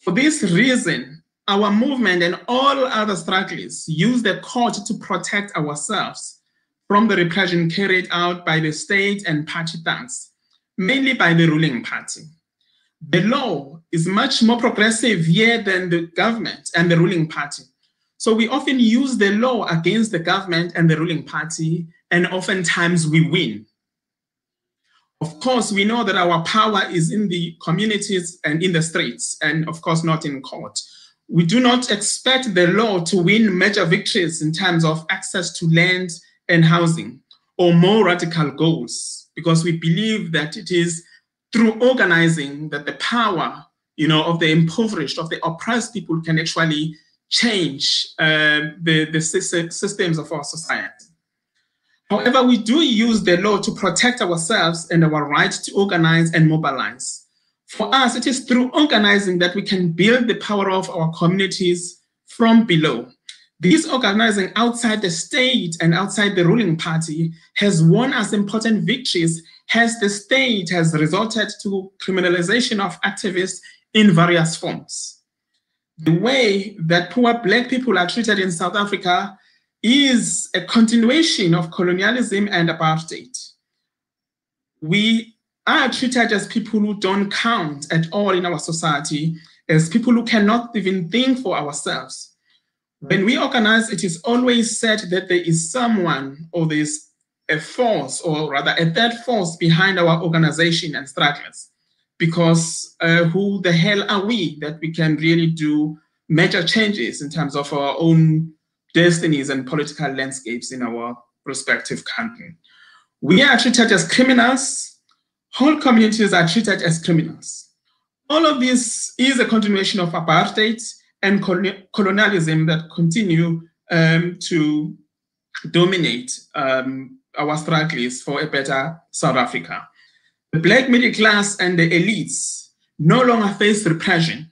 For this reason, our movement and all other struggles use the court to protect ourselves from the repression carried out by the state and party thugs, mainly by the ruling party. The law is much more progressive here than the government and the ruling party. So we often use the law against the government and the ruling party, and oftentimes we win. Of course, we know that our power is in the communities and in the streets, and of course, not in court. We do not expect the law to win major victories in terms of access to land and housing or more radical goals, because we believe that it is through organizing that the power you know, of the impoverished, of the oppressed people can actually change uh, the, the systems of our society. However, we do use the law to protect ourselves and our right to organize and mobilize. For us, it is through organizing that we can build the power of our communities from below. This organizing outside the state and outside the ruling party has won us important victories as the state has resulted to criminalization of activists in various forms. The way that poor Black people are treated in South Africa is a continuation of colonialism and apartheid. We are treated as people who don't count at all in our society, as people who cannot even think for ourselves. When we organize, it is always said that there is someone or there's a force, or rather a third force behind our organization and struggles. Because uh, who the hell are we that we can really do major changes in terms of our own destinies and political landscapes in our respective country. We are treated as criminals. Whole communities are treated as criminals. All of this is a continuation of apartheid and colonialism that continue um, to dominate um, our struggles for a better South Africa. The black middle class and the elites no longer face repression.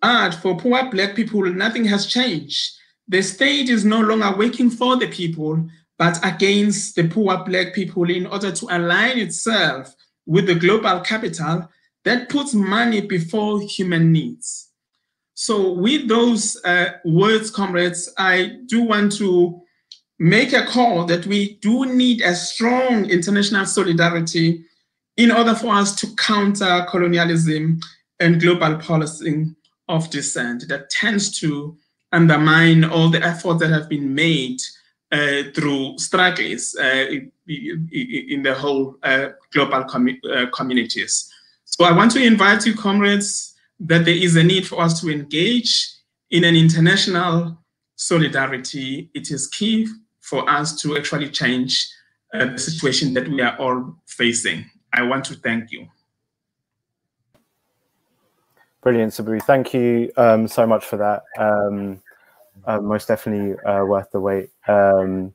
But for poor black people, nothing has changed. The state is no longer working for the people, but against the poor Black people in order to align itself with the global capital that puts money before human needs. So, with those uh, words, comrades, I do want to make a call that we do need a strong international solidarity in order for us to counter colonialism and global policing of dissent that tends to undermine all the efforts that have been made uh, through struggles uh, in the whole uh, global uh, communities. So I want to invite you, comrades, that there is a need for us to engage in an international solidarity. It is key for us to actually change uh, the situation that we are all facing. I want to thank you. Brilliant, Saburi. Thank you um, so much for that. Um, uh, most definitely uh, worth the wait. Um,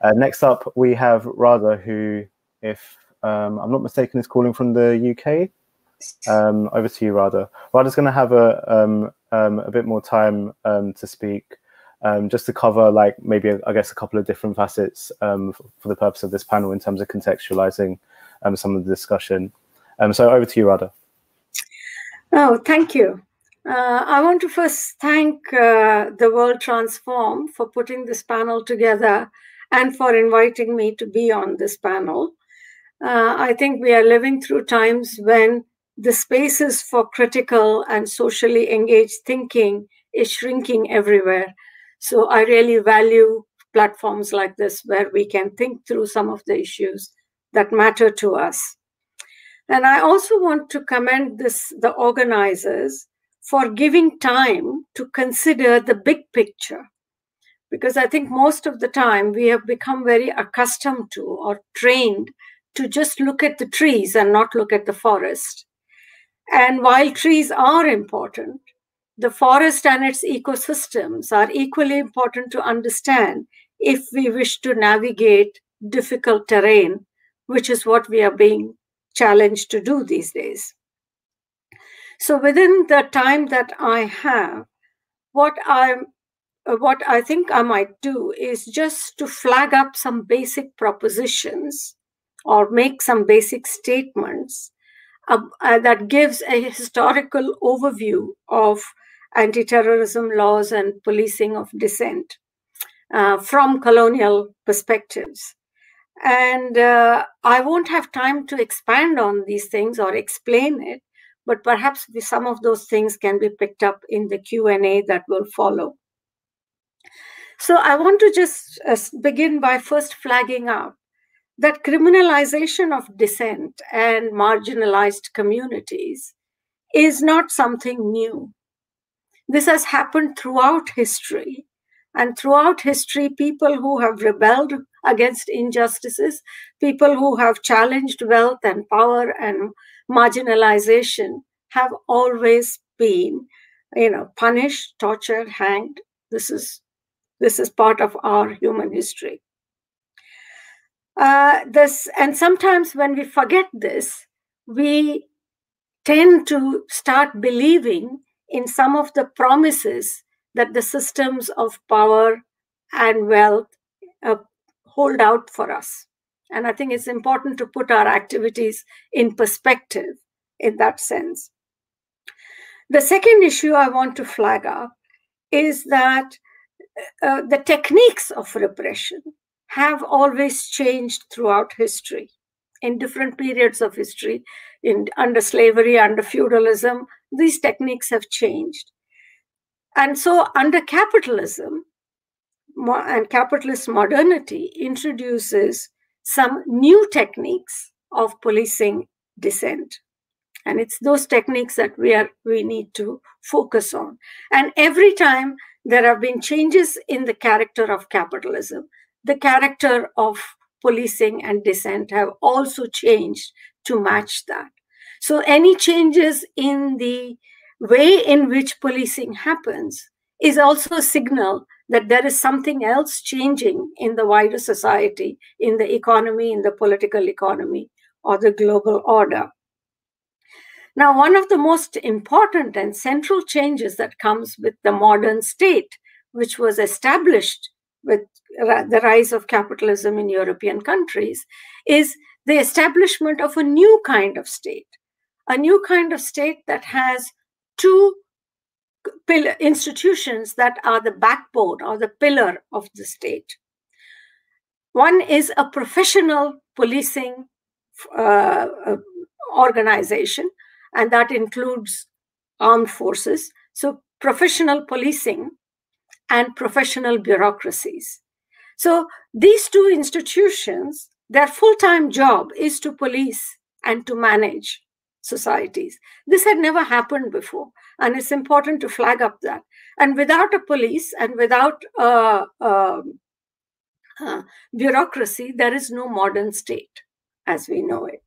uh, next up, we have Radha, who, if um, I'm not mistaken, is calling from the UK. Um, over to you, Radha. Radha's going to have a a bit more time to speak, just to cover, like maybe I guess a couple of different facets for the purpose of this panel in terms of contextualizing some of the discussion. so over to you, Radha. Oh, thank you. Uh, I want to first thank uh, the World Transform for putting this panel together and for inviting me to be on this panel. Uh, I think we are living through times when the spaces for critical and socially engaged thinking is shrinking everywhere. So I really value platforms like this where we can think through some of the issues that matter to us. And I also want to commend this the organizers for giving time to consider the big picture. Because I think most of the time we have become very accustomed to or trained to just look at the trees and not look at the forest. And while trees are important, the forest and its ecosystems are equally important to understand if we wish to navigate difficult terrain, which is what we are being challenged to do these days. So within the time that I have, what I'm what I think I might do is just to flag up some basic propositions or make some basic statements uh, uh, that gives a historical overview of anti-terrorism laws and policing of dissent uh, from colonial perspectives. And uh, I won't have time to expand on these things or explain it, but perhaps some of those things can be picked up in the Q&A that will follow. So I want to just uh, begin by first flagging up that criminalization of dissent and marginalized communities is not something new. This has happened throughout history. And throughout history, people who have rebelled against injustices, people who have challenged wealth and power and marginalization have always been, you know, punished, tortured, hanged. This is this is part of our human history. Uh, this and sometimes when we forget this, we tend to start believing in some of the promises that the systems of power and wealth uh, hold out for us. And I think it's important to put our activities in perspective in that sense. The second issue I want to flag up is that uh, the techniques of repression have always changed throughout history in different periods of history in under slavery under feudalism these techniques have changed and so under capitalism and capitalist modernity introduces some new techniques of policing dissent. And it's those techniques that we are we need to focus on. And every time there have been changes in the character of capitalism the character of policing and dissent have also changed to match that. So any changes in the way in which policing happens is also a signal that there is something else changing in the wider society, in the economy, in the political economy, or the global order. Now, one of the most important and central changes that comes with the modern state, which was established with the rise of capitalism in European countries, is the establishment of a new kind of state, a new kind of state that has two institutions that are the backbone or the pillar of the state. One is a professional policing uh, uh, organization, and that includes armed forces. So, professional policing and professional bureaucracies. So, these two institutions, their full time job is to police and to manage societies. This had never happened before. And it's important to flag up that. And without a police and without a, a, a bureaucracy, there is no modern state as we know it.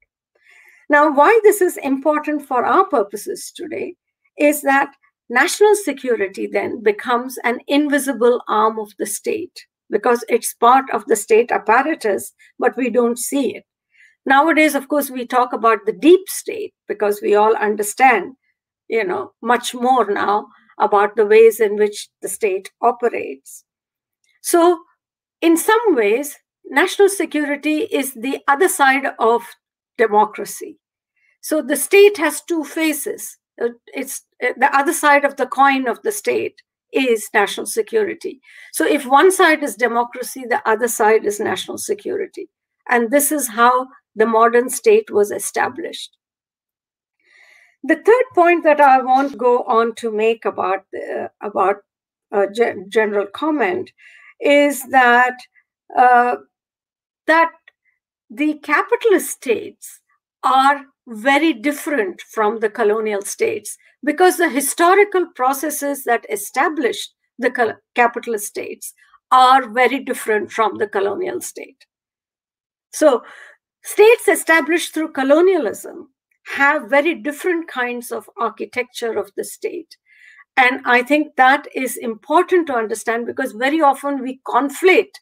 Now, why this is important for our purposes today is that national security then becomes an invisible arm of the state because it's part of the state apparatus, but we don't see it. Nowadays, of course, we talk about the deep state because we all understand, you know, much more now about the ways in which the state operates. So, in some ways, national security is the other side of democracy. So, the state has two faces. Uh, it's uh, the other side of the coin of the state is national security. So, if one side is democracy, the other side is national security. And this is how the modern state was established. the third point that I want to go on to make about uh, about a general comment is that uh, that the capitalist states are very different from the colonial states because the historical processes that established the capitalist states are very different from the colonial state. So, states established through colonialism have very different kinds of architecture of the state. And I think that is important to understand because very often we conflate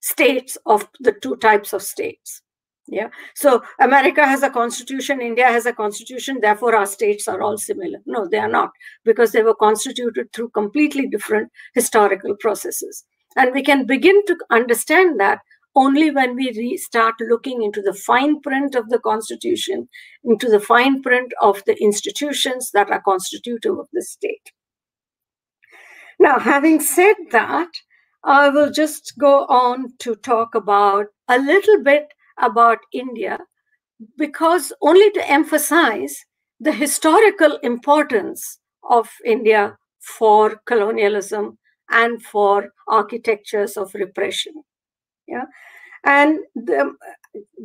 states of the two types of states. Yeah. So America has a constitution, India has a constitution, therefore our states are all similar. No, they are not, because they were constituted through completely different historical processes. And we can begin to understand that only when we start looking into the fine print of the constitution, into the fine print of the institutions that are constitutive of the state. Now, having said that, I will just go on to talk about a little bit about India because only to emphasize the historical importance of India for colonialism and for architectures of repression. Yeah. And the, um,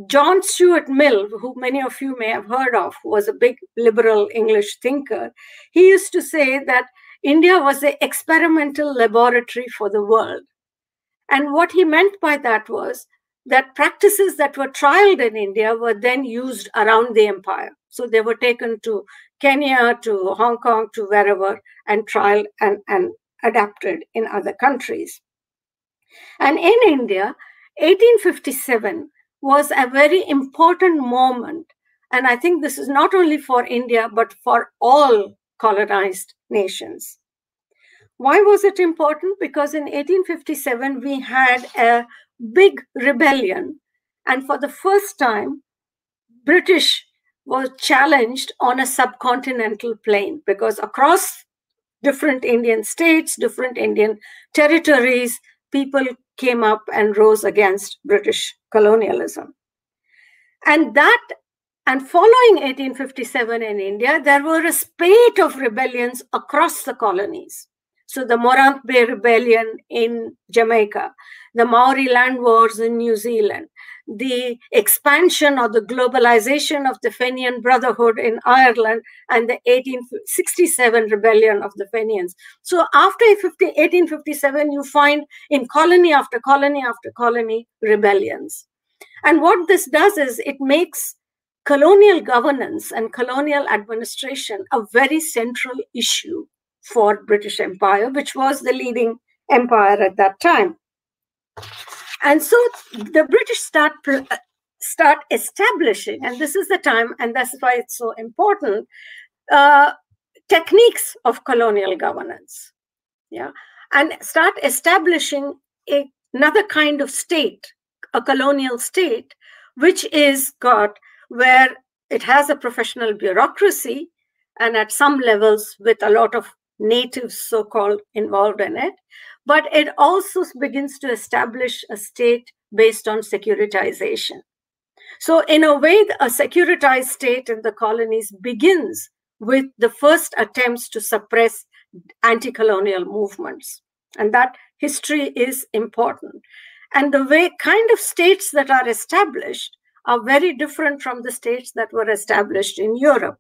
John Stuart Mill, who many of you may have heard of, was a big liberal English thinker, he used to say that India was the experimental laboratory for the world. And what he meant by that was that practices that were trialed in India were then used around the empire. So they were taken to Kenya, to Hong Kong, to wherever, and trialed and, and adapted in other countries. And in India, 1857 was a very important moment. And I think this is not only for India, but for all colonized nations. Why was it important? Because in 1857, we had a big rebellion. And for the first time, British was challenged on a subcontinental plane because across different Indian states, different Indian territories, people came up and rose against British colonialism. And that, and following 1857 in India, there were a spate of rebellions across the colonies. So the Morant Bay Rebellion in Jamaica, the Maori land wars in New Zealand, the expansion or the globalization of the Fenian Brotherhood in Ireland, and the 1867 rebellion of the Fenians. So after 1857, you find in colony after colony after colony rebellions. And what this does is it makes colonial governance and colonial administration a very central issue for British Empire, which was the leading empire at that time. And so the British start start establishing, and this is the time, and that's why it's so important, uh, techniques of colonial governance. Yeah, and start establishing a, another kind of state, a colonial state, which is got where it has a professional bureaucracy and at some levels with a lot of natives so-called involved in it but it also begins to establish a state based on securitization. So in a way a securitized state in the colonies begins with the first attempts to suppress anti-colonial movements and that history is important. And the way kind of states that are established are very different from the states that were established in europe.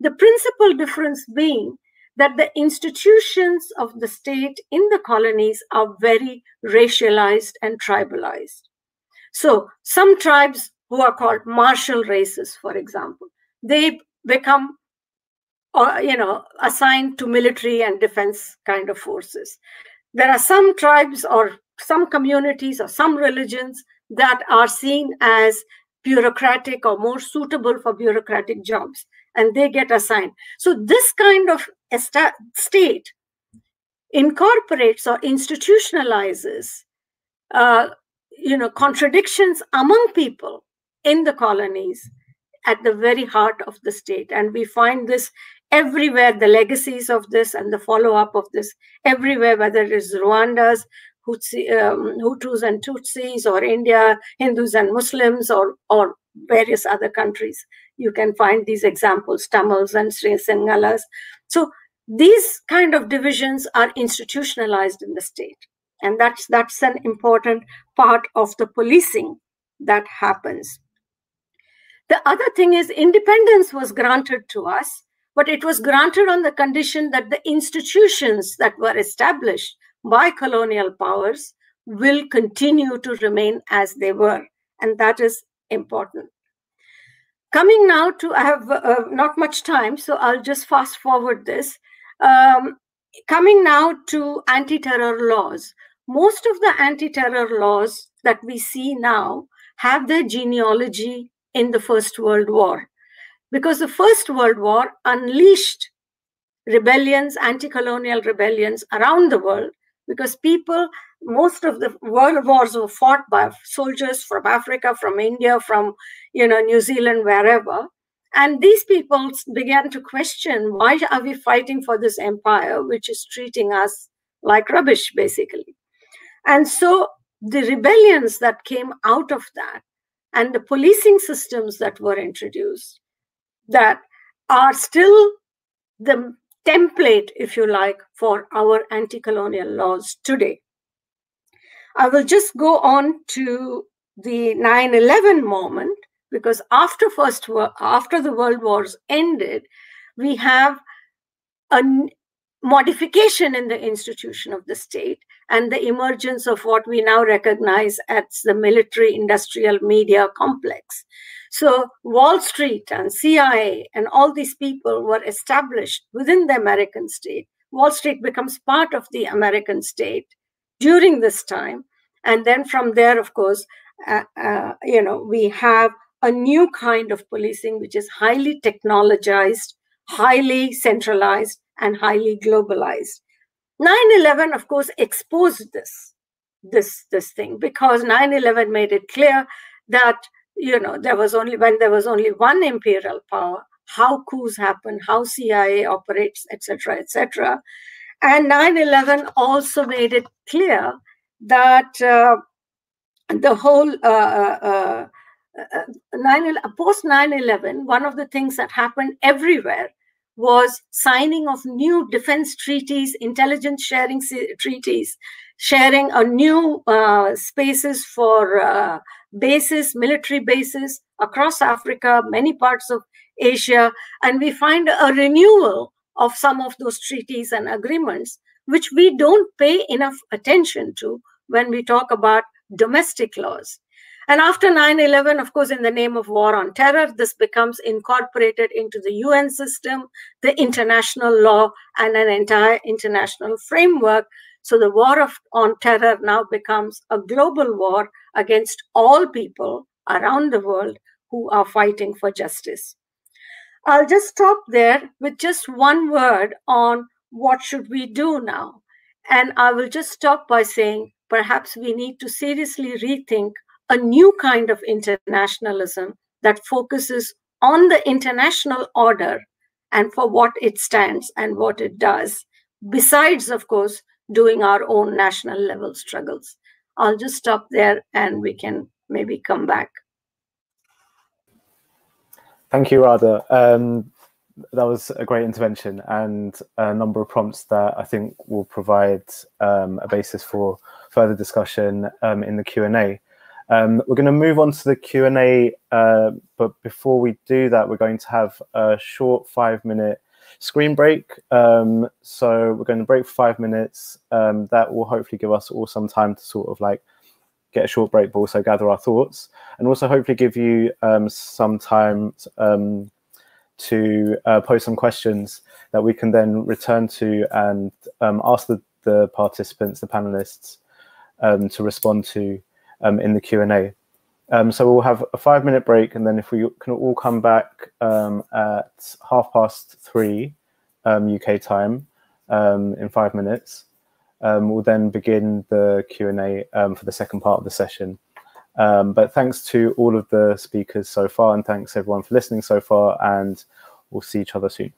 The principal difference being that the institutions of the state in the colonies are very racialized and tribalized. So, some tribes who are called martial races, for example, they become uh, you know assigned to military and defense kind of forces there are some tribes or some communities or some religions that are seen as bureaucratic or more suitable for bureaucratic jobs and they get assigned. So this kind of state incorporates or institutionalizes, uh, you know, contradictions among people in the colonies at the very heart of the state. And we find this everywhere, the legacies of this and the follow-up of this everywhere, whether it is Rwanda's Hutsi, um, Hutus and Tutsis or India, Hindus and Muslims or, or various other countries you can find these examples, Tamils and Sri Singalas. So these kind of divisions are institutionalized in the state. And that's, that's an important part of the policing that happens. The other thing is independence was granted to us, but it was granted on the condition that the institutions that were established by colonial powers will continue to remain as they were. And that is important. Coming now to, I have uh, not much time, so I'll just fast forward this. Um, coming now to anti terror laws. Most of the anti terror laws that we see now have their genealogy in the First World War. Because the First World War unleashed rebellions, anti colonial rebellions around the world, because people, most of the world wars were fought by soldiers from Africa, from India, from you know New Zealand, wherever. And these people began to question why are we fighting for this empire, which is treating us like rubbish, basically. And so the rebellions that came out of that and the policing systems that were introduced that are still the template, if you like, for our anti-colonial laws today. I will just go on to the 9-11 moment because after first after the world wars ended, we have a modification in the institution of the state and the emergence of what we now recognize as the military industrial media complex. So Wall Street and CIA and all these people were established within the American state. Wall Street becomes part of the American state during this time. And then from there, of course, uh, uh, you know, we have a new kind of policing, which is highly technologized, highly centralized, and highly globalized. 9-11, of course, exposed this, this, this thing because 9-11 made it clear that, you know, there was only, when there was only one imperial power, how coups happen, how CIA operates, etc., etc. And 9-11 also made it clear that uh, the whole uh, uh, uh, 9, post 9-11, one of the things that happened everywhere was signing of new defense treaties, intelligence sharing treaties, sharing a new uh, spaces for uh, bases, military bases across Africa, many parts of Asia, and we find a renewal of some of those treaties and agreements, which we don't pay enough attention to when we talk about domestic laws. And after 9 11, of course, in the name of war on terror, this becomes incorporated into the UN system, the international law, and an entire international framework. So the war of, on terror now becomes a global war against all people around the world who are fighting for justice. I'll just stop there with just one word on what should we do now. And I will just stop by saying perhaps we need to seriously rethink a new kind of internationalism that focuses on the international order and for what it stands and what it does, besides, of course, doing our own national level struggles. I'll just stop there and we can maybe come back. Thank you, Radha. Um, that was a great intervention and a number of prompts that I think will provide um, a basis for further discussion um, in the Q&A. Um, we're going to move on to the Q&A, uh, but before we do that, we're going to have a short five-minute screen break. Um, so we're going to break for five minutes. Um, that will hopefully give us all some time to sort of like get a short break, but also gather our thoughts, and also hopefully give you um, some time um, to uh, post some questions that we can then return to and um, ask the, the participants, the panelists, to respond to um, in the Q&A. Um, so we'll have a five minute break and then if we can all come back um, at half past three UK um, time um, in five minutes, um, we'll then begin the Q&A for the second part of the session. but thanks to all of the speakers so far and thanks everyone for listening so far and we'll see each other soon.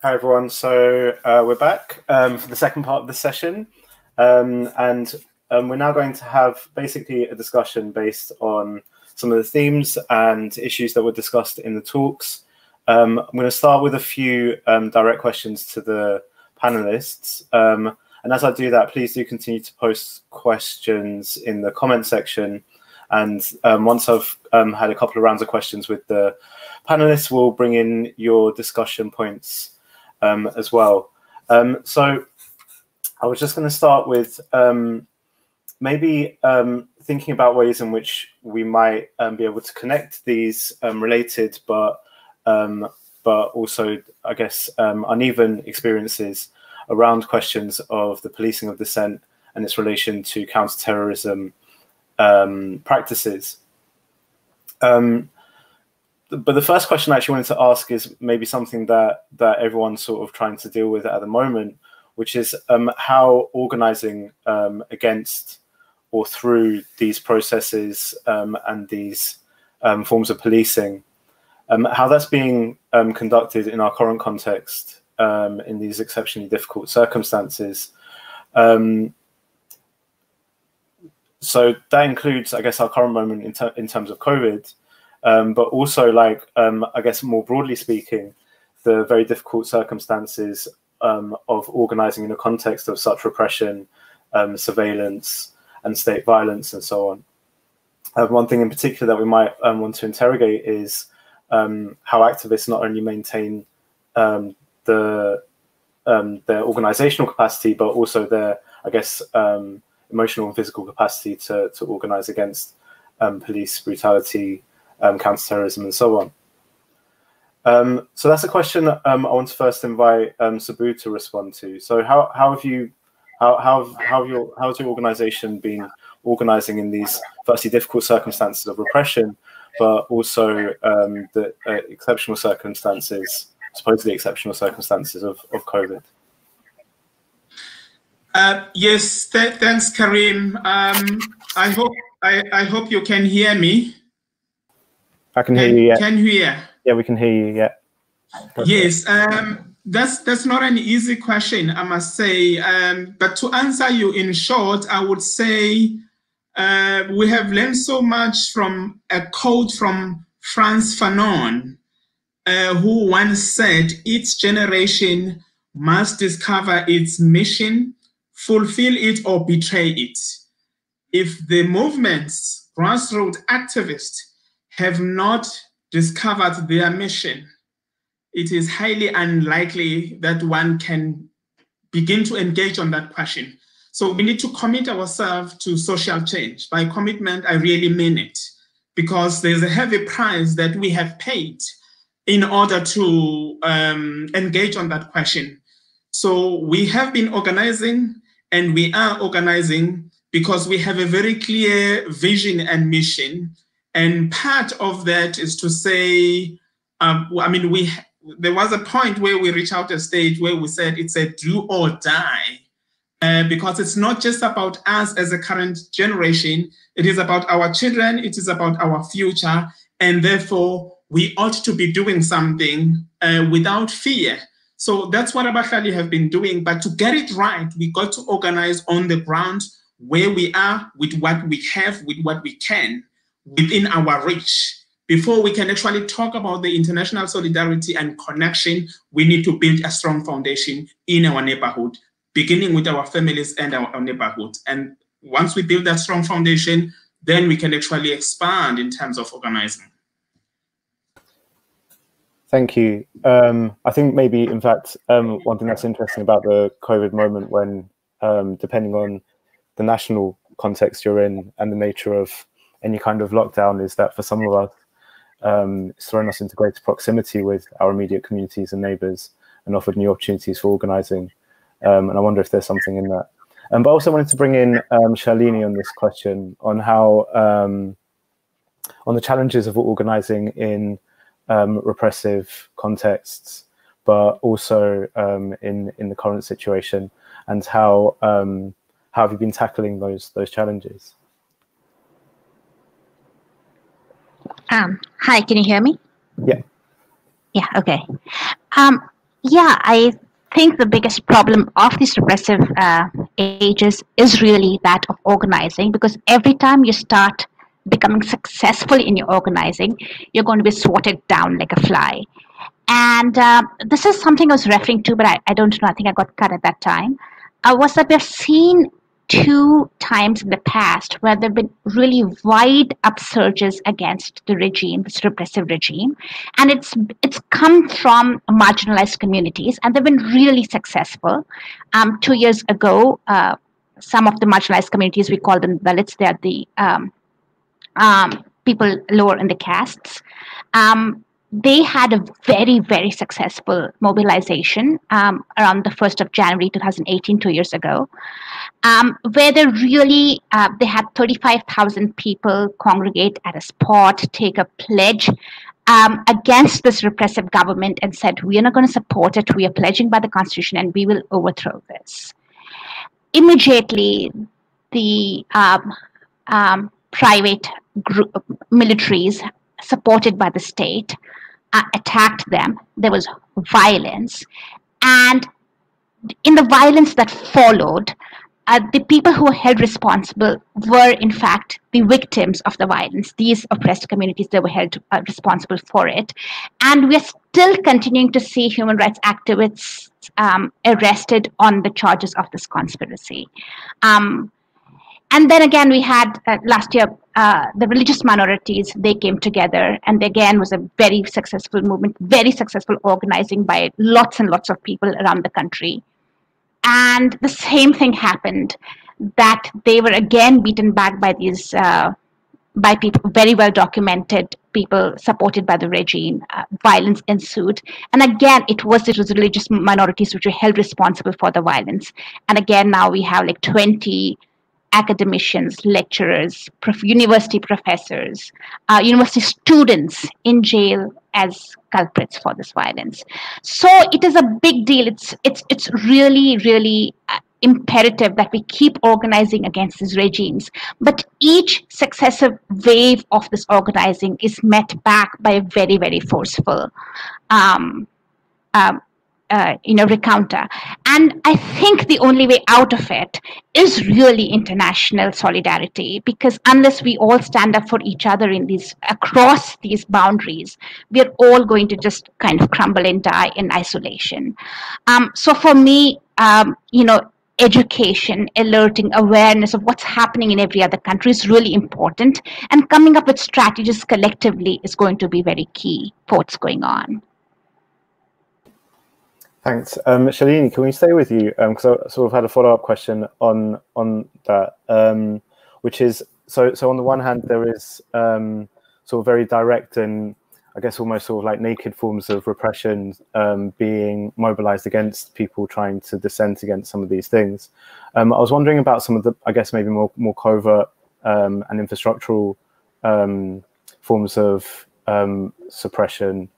Hi, everyone. So uh, we're back um, for the second part of the session. Um, and um, we're now going to have basically a discussion based on some of the themes and issues that were discussed in the talks. Um, I'm going to start with a few um, direct questions to the panelists. Um, and as I do that, please do continue to post questions in the comment section. And once I've had a couple of rounds of questions with the panelists, we'll bring in your discussion points um, as well. Um, so I was just going to start with um, maybe um, thinking about ways in which we might be able to connect these related but but also, I guess, uneven experiences around questions of the policing of dissent and its relation to counterterrorism um, practices. Um, but the first question I actually wanted to ask is maybe something that that everyone's sort of trying to deal with at the moment, which is um, how organizing um, against or through these processes um, and these um, forms of policing, how that's being conducted in our current context um, in these exceptionally difficult circumstances. Um, so that includes, I guess, our current moment in, ter in terms of COVID, um, but also, like, um, I guess, more broadly speaking, the very difficult circumstances um, of organizing in a context of such repression, um, surveillance, and state violence, and so on. Uh, one thing in particular that we might want to interrogate is how activists not only maintain um, the um, their organizational capacity, but also their, I guess, um, emotional and physical capacity to, to organize against um, police brutality, um, counterterrorism, and so on. Um, so that's a question um, I want to first invite um, S'bu to respond to. So how, how have you, how, how, how have your, how has your organization been organizing in these firstly difficult circumstances of repression, but also the uh, exceptional circumstances supposedly exceptional circumstances of, of COVID? Uh, yes, th thanks, Kerem. Um, I hope I, I hope you can hear me. I can hear you. Yeah. Can you hear? Yeah, we can hear you. Yeah. Perfect. Yes. Um, that's that's not an easy question, I must say. Um, but to answer you in short, I would say uh, we have learned so much from a quote from Frantz Fanon, uh, who once said, each generation must discover its mission, fulfill it, or betray it. If the movements, grassroots activists, have not discovered their mission, it is highly unlikely that one can begin to engage on that question. So we need to commit ourselves to social change. By commitment, I really mean it, because there's a heavy price that we have paid in order to um, engage on that question. So we have been organizing and we are organizing because we have a very clear vision and mission. And part of that is to say, um, I mean, we there was a point where we reached out a stage where we said it's a do or die. Uh, because it's not just about us as a current generation, it is about our children, it is about our future, and therefore we ought to be doing something uh, without fear. So that's what Abahlali have been doing. But to get it right, we got to organize on the ground where we are with what we have, with what we can within our reach. Before we can actually talk about the international solidarity and connection, we need to build a strong foundation in our neighborhood, beginning with our families and our, our neighborhood. And once we build that strong foundation, then we can actually expand in terms of organizing. Thank you. Um, I think maybe, in fact, um, one thing that's interesting about the COVID moment, when um, depending on the national context you're in and the nature of any kind of lockdown, is that for some of us, um, it's thrown us into greater proximity with our immediate communities and neighbours and offered new opportunities for organising. Um, and I wonder if there's something in that. Um, but I also wanted to bring in um, Shalini on this question on how on the challenges of organising in um, repressive contexts, but also um, in in the current situation, and how um, how have you been tackling those those challenges? Um, hi, can you hear me? Yeah. Yeah. Okay. Um, Yeah, I think the biggest problem of these repressive uh, ages is really that of organizing because every time you start becoming successful in your organizing, you're going to be swatted down like a fly. And uh, this is something I was referring to, but I, I don't know, I think I got cut at that time. Uh, was that we've seen two times in the past where there have been really wide upsurges against the regime, this repressive regime, and it's it's come from marginalized communities, and they've been really successful. Um, two years ago, uh, some of the marginalized communities, we call them Dalits, they are the um, um, people lower in the castes. Um, they had a very, very successful mobilization um, around the 1st of January 2018, two years ago, um, where they really, uh, they had 35,000 people congregate at a spot, take a pledge um, against this repressive government and said, we are not going to support it. We are pledging by the constitution and we will overthrow this. Immediately, the um, um, private group, militaries supported by the state uh, attacked them. There was violence. And in the violence that followed, uh, the people who were held responsible were, in fact, the victims of the violence. These oppressed communities, that were held uh, responsible for it. And we're still continuing to see human rights activists um, arrested on the charges of this conspiracy. Um, and then again, we had uh, last year uh, the religious minorities. They came together, and again was a very successful movement, very successful organizing by lots and lots of people around the country. And the same thing happened that they were again beaten back by these uh, by people very well documented people supported by the regime uh, violence ensued and again it was it was religious minorities which were held responsible for the violence and again now we have like 20 academicians, lecturers, prof- university professors, uh, university students in jail as culprits for this violence. So it is a big deal. It's it's it's really really uh, imperative that we keep organizing against these regimes. But each successive wave of this organizing is met back by a very very forceful. Um, um, uh, you know recounter and i think the only way out of it is really international solidarity because unless we all stand up for each other in these across these boundaries we're all going to just kind of crumble and die in isolation um, so for me um, you know education, alerting, awareness of what's happening in every other country is really important. And coming up with strategies collectively is going to be very key for what's going on. Thanks, um, Shalini. Can we stay with you? Because um, I sort of had a follow-up question on on that, um, which is so. So on the one hand, there is um, sort of very direct and I guess almost sort of like naked forms of repression um, being mobilized against people trying to dissent against some of these things. Um, I was wondering about some of the, I guess maybe more more covert and infrastructural forms of suppression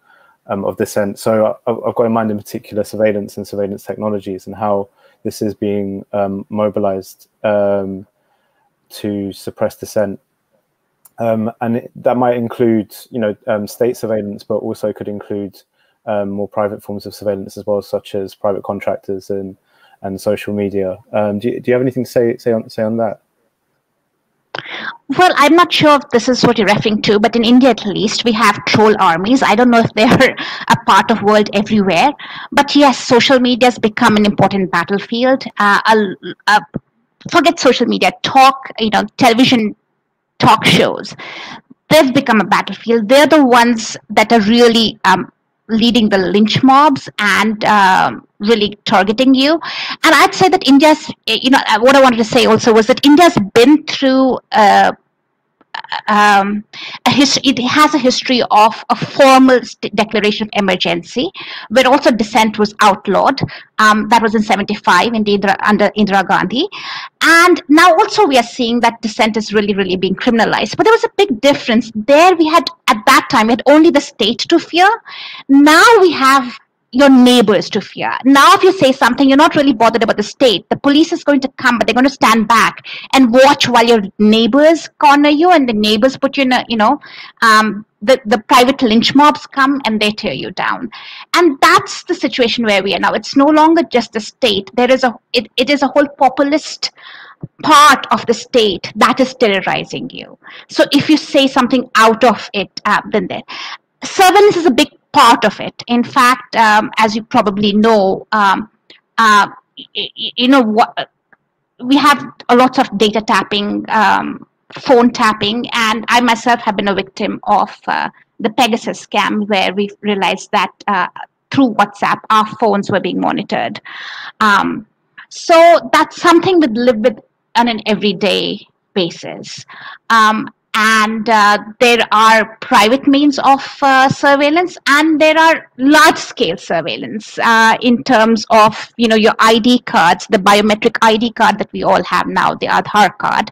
um, of dissent. So I've got in mind in particular surveillance and surveillance technologies and how this is being um, mobilized um, to suppress dissent. Um, and it, that might include, you know, um, state surveillance, but also could include um, more private forms of surveillance as well, such as private contractors and and social media. do, you, do you have anything to say say on say on that? Well, I'm not sure if this is what you're referring to, but in India at least, we have troll armies. I don't know if they're a part of world everywhere, but yes, social media has become an important battlefield. Uh, forget social media, talk, you know, television talk shows. They've become a battlefield. They're the ones that are really um, leading the lynch mobs and um, really targeting you. And I'd say that India's, you know, what I wanted to say also was that India's been through uh, um, a history it has a history of a formal declaration of emergency, where also dissent was outlawed. Um, that was in 75 in Indira, under Indira Gandhi. And now also we are seeing that dissent is really, really being criminalized. But there was a big difference. There we had, at that time, we had only the state to fear. Now we have your neighbors to fear. Now, if you say something, you're not really bothered about the state. The police is going to come, but they're going to stand back and watch while your neighbors corner you and the neighbors put you in a, you know, um, the, the private lynch mobs come and they tear you down. And that's the situation where we are now. It's no longer just the state. There is a it, it is a whole populist part of the state that is terrorizing you. So if you say something out of it uh, then there. Surveillance is a big part of it in fact um, as you probably know um, uh, you know what we have a lot of data tapping um, phone tapping, and I myself have been a victim of uh, the Pegasus scam, where we realized that uh, through WhatsApp our phones were being monitored. Um, so that's something we live with on an everyday basis. Um, and uh, there are private means of uh, surveillance and there are large scale surveillance uh, in terms of you know your id cards the biometric id card that we all have now the aadhaar card.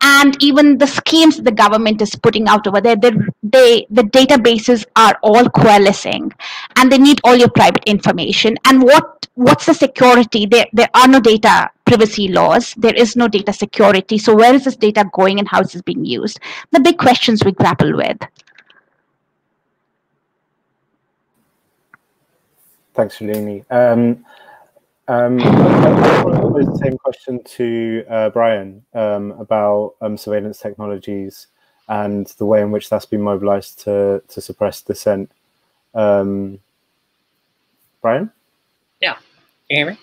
And even the schemes the government is putting out over there they, the databases are all coalescing. And they need all your private information. And what what's the security? There there are no data privacy laws. There is no data security. So where is this data going and how is this being used? The big questions we grapple with. Thanks, Shalini. Um, um, I pose the same question to uh, Brian um, about um, surveillance technologies and the way in which that's been mobilized to, to suppress dissent. Um, Brian? Yeah. Can you hear me?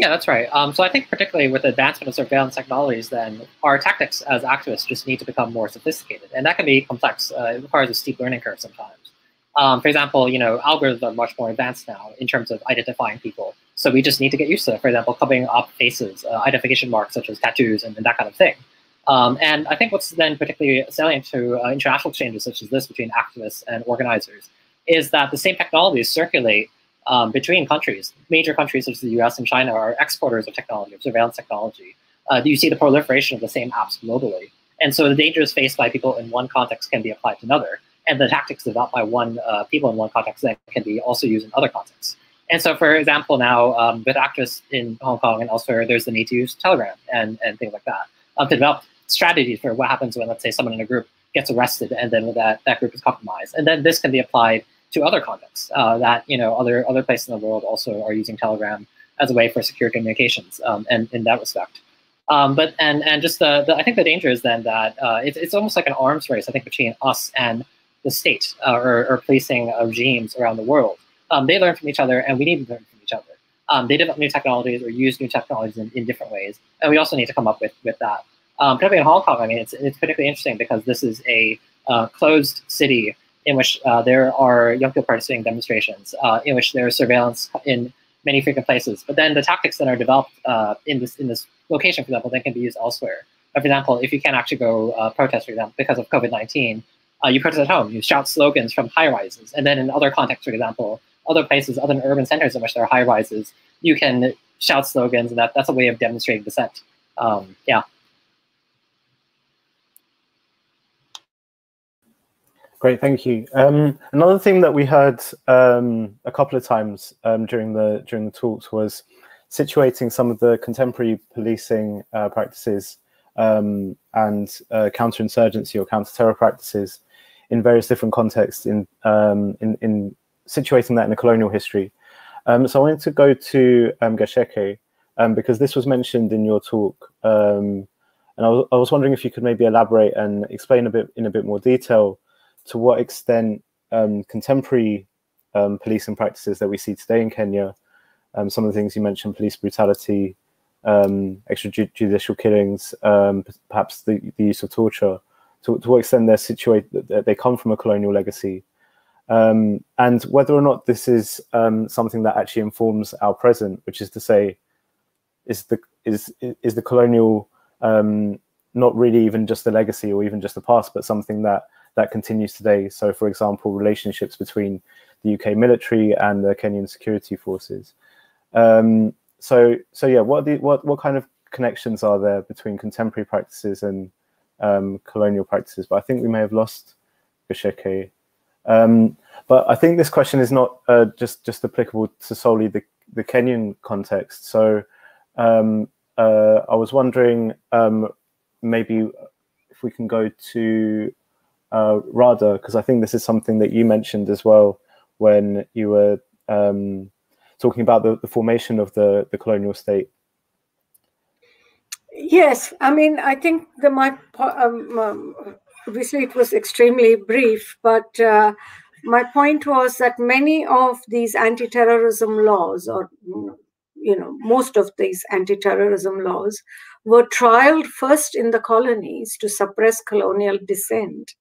Yeah, that's right. Um, so I think particularly with the advancement of surveillance technologies, then our tactics as activists just need to become more sophisticated, and that can be complex. Uh, it requires a steep learning curve sometimes. Um, for example, you know, algorithms are much more advanced now in terms of identifying people. So we just need to get used to, for example, covering up faces, uh, identification marks such as tattoos and, and that kind of thing. Um, and I think what's then particularly salient to uh, international exchanges such as this between activists and organizers is that the same technologies circulate um, between countries. Major countries such as the US and China are exporters of technology, of surveillance technology. Uh, you see the proliferation of the same apps globally. And so the dangers faced by people in one context can be applied to another. And the tactics developed by one uh, people in one context then can be also used in other contexts. And so, for example, now um, with activists in Hong Kong and elsewhere, there's the need to use Telegram and, and things like that um, to develop strategies for what happens when, let's say, someone in a group gets arrested and then that, that group is compromised. And then this can be applied to other contexts uh, that you know other other places in the world also are using Telegram as a way for secure communications, um, and in that respect. Um, but and and just the, the, I think the danger is then that uh, it's it's almost like an arms race. I think between us and the state uh, or, or policing regimes around the world. Um, they learn from each other, and we need to learn from each other. Um, they develop new technologies or use new technologies in, in different ways, and we also need to come up with with that. Um, particularly in Hong Kong, I mean, it's it's particularly interesting because this is a uh, closed city in which uh, there are young people participating in demonstrations, uh, in which there is surveillance in many frequent places. But then the tactics that are developed uh, in this in this location, for example, then can be used elsewhere. For example, if you can't actually go uh, protest, for example, because of COVID-19, uh, you protest at home. You shout slogans from high rises, and then in other contexts, for example, other places, other urban centers in which there are high rises, you can shout slogans, and that, that's a way of demonstrating dissent. Um, yeah. Great, thank you. Um, another thing that we heard um, a couple of times um, during the during the talks was situating some of the contemporary policing uh, practices um, and uh, counterinsurgency or counter-terror practices in various different contexts in, um, in, in situating that in a colonial history. Um, so I wanted to go to um, Gacheke because this was mentioned in your talk, and I was, I was wondering if you could maybe elaborate and explain a bit in a bit more detail to what extent um, contemporary um, policing practices that we see today in Kenya, um, some of the things you mentioned, police brutality, um, extrajudicial killings, um, perhaps the, the, use of torture, to, to what extent they're situated, they come from a colonial legacy, um, and whether or not this is something that actually informs our present, which is to say, is the is is the colonial not really even just a legacy or even just the past, but something that that continues today. So, for example, relationships between the UK military and the Kenyan security forces. Um, so, so yeah, what the what what kind of connections are there between contemporary practices and um, colonial practices? But I think we may have lost Gacheke. Um, but I think this question is not uh, just just applicable to solely the the Kenyan context. So um, uh, I was wondering um, maybe if we can go to uh, Radha, because I think this is something that you mentioned as well when you were um, talking about the, the formation of the, the colonial state. Yes, I mean, I think the my um, um, obviously it was extremely brief, but uh, my point was that many of these anti-terrorism laws, or you know, most of these anti-terrorism laws, were trialed first in the colonies to suppress colonial dissent,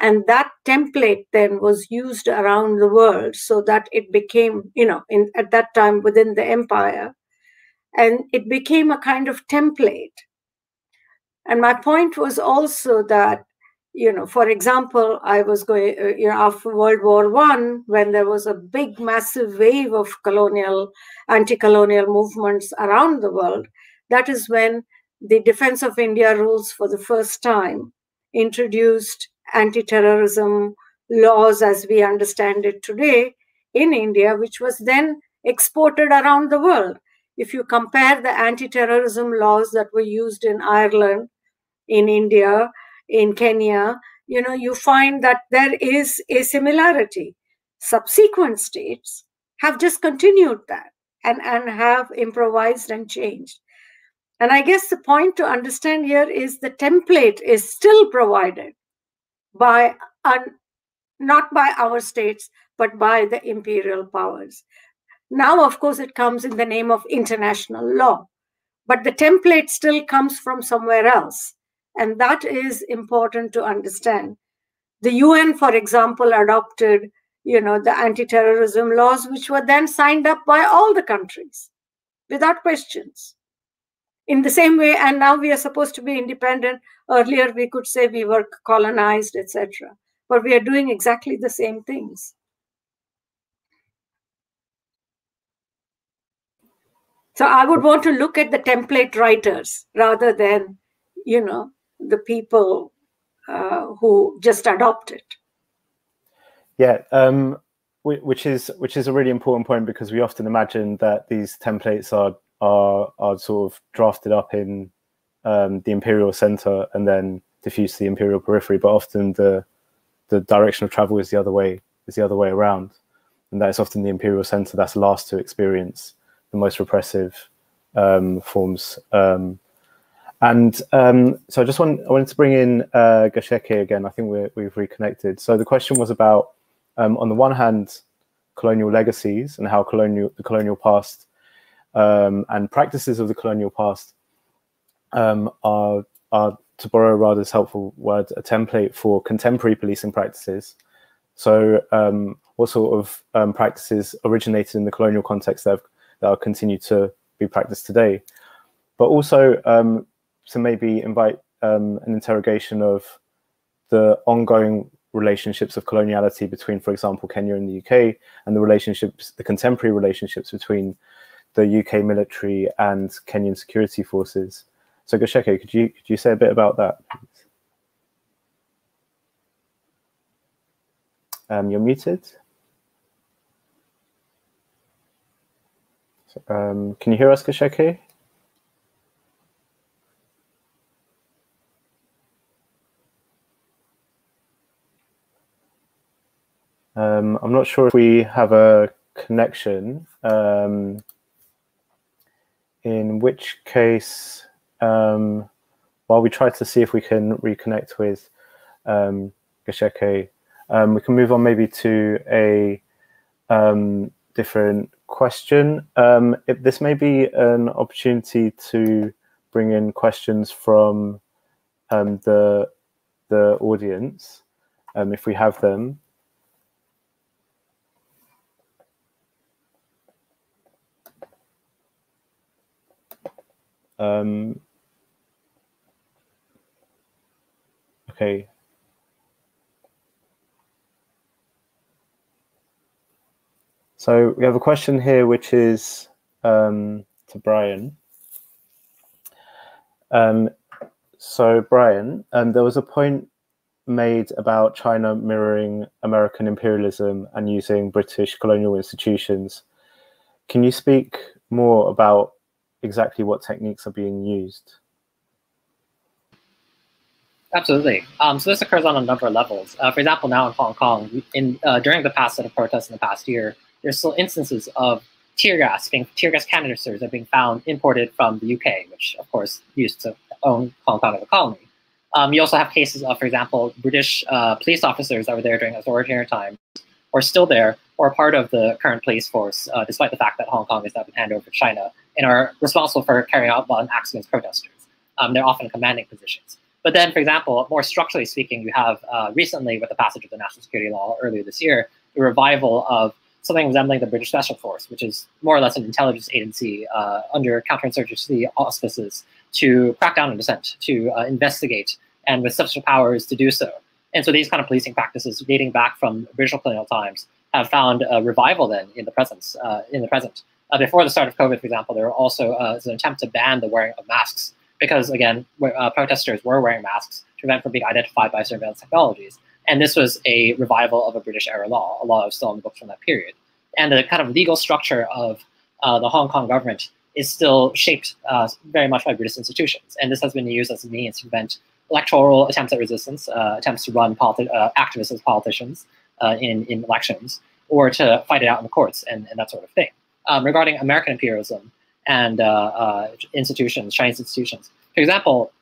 and that template then was used around the world so that it became, you know, in at that time within the empire, and it became a kind of template. And my point was also that you know, for example, I was going, uh, you know, after World War One, when there was a big, massive wave of colonial, anti-colonial movements around the world, that is when the Defense of India rules for the first time introduced anti-terrorism laws as we understand it today in India, which was then exported around the world. If you compare the anti-terrorism laws that were used in Ireland, in India, in Kenya, you know, you find that there is a similarity. Subsequent states have just continued that and, and have improvised and changed. And I guess the point to understand here is the template is still provided by not by our states, but by the imperial powers. Now, of course, it comes in the name of international law, but the template still comes from somewhere else. And that is important to understand. The UN, for example, adopted you know, the anti-terrorism laws, which were then signed up by all the countries without questions. In the same way, and now we are supposed to be independent. Earlier, we could say we were colonized, etc. But we are doing exactly the same things. So I would want to look at the template writers rather than, you know, the people uh, who just adopt it. Yeah, um, which is which is a really important point because we often imagine that these templates are are are sort of drafted up in um, the imperial center and then diffused to the imperial periphery, but often the the direction of travel is the other way is the other way around, and that is often the imperial center that's last to experience the most repressive um, forms um, and um, so I just want, I wanted to bring in uh, Gacheke again. I think we have reconnected. So the question was about, um, on the one hand, colonial legacies and how colonial the colonial past um, and practices of the colonial past um, are, are, to borrow Radha's helpful word, a template for contemporary policing practices. So um, what sort of um, practices originated in the colonial context that, have, that are continued to be practiced today? But also um, to maybe invite um, an interrogation of the ongoing relationships of coloniality between, for example, Kenya and the UK, and the relationships, the contemporary relationships between the UK military and Kenyan security forces. So, Gacheke, could you could you say a bit about that? Um, you're muted. So, um, can you hear us, Gacheke? Um, I'm not sure if we have a connection, um, in which case, um, while we try to see if we can reconnect with um, Gacheke, um, we can move on maybe to a um, different question. Um, this may be an opportunity to bring in questions from um, the the audience, um, if we have them. Um, okay. So we have a question here, which is um, to Brian. Um, so Brian, um, there was a point made about China mirroring American imperialism and using British colonial institutions. Can you speak more about exactly what techniques are being used? Absolutely. Um, so this occurs on a number of levels. Uh, for example, now in Hong Kong, in uh, during the past set of protests in the past year, there's still instances of tear gas being tear gas canisters are being found imported from the UK, which of course used to own Hong Kong as a colony. Um, you also have cases of, for example, British uh, police officers that were there during authoritarian times, or still there, or part of the current police force, uh, despite the fact that Hong Kong is now been handed over to China, and are responsible for carrying out violent acts against protesters. Um, they're often commanding positions. But then, for example, more structurally speaking, you have uh, recently, with the passage of the National Security Law earlier this year, the revival of something resembling the British Special Force, which is more or less an intelligence agency uh, under counterinsurgency auspices to crack down on dissent, to uh, investigate, and with special powers to do so. And so these kind of policing practices, dating back from original colonial times, have found a revival then in the present. Uh, in the present, uh, before the start of COVID, for example, there were also uh, an attempt to ban the wearing of masks because again, uh, protesters were wearing masks to prevent from being identified by surveillance technologies. And this was a revival of a British era law, a law that was still in the books from that period. And the kind of legal structure of uh, the Hong Kong government is still shaped uh, very much by British institutions. And this has been used as a means to prevent electoral attempts at resistance, uh, attempts to run politi- activists as politicians in, in elections, or to fight it out in the courts and, and that sort of thing. Um, regarding American imperialism, and uh, uh, institutions, Chinese institutions. For example,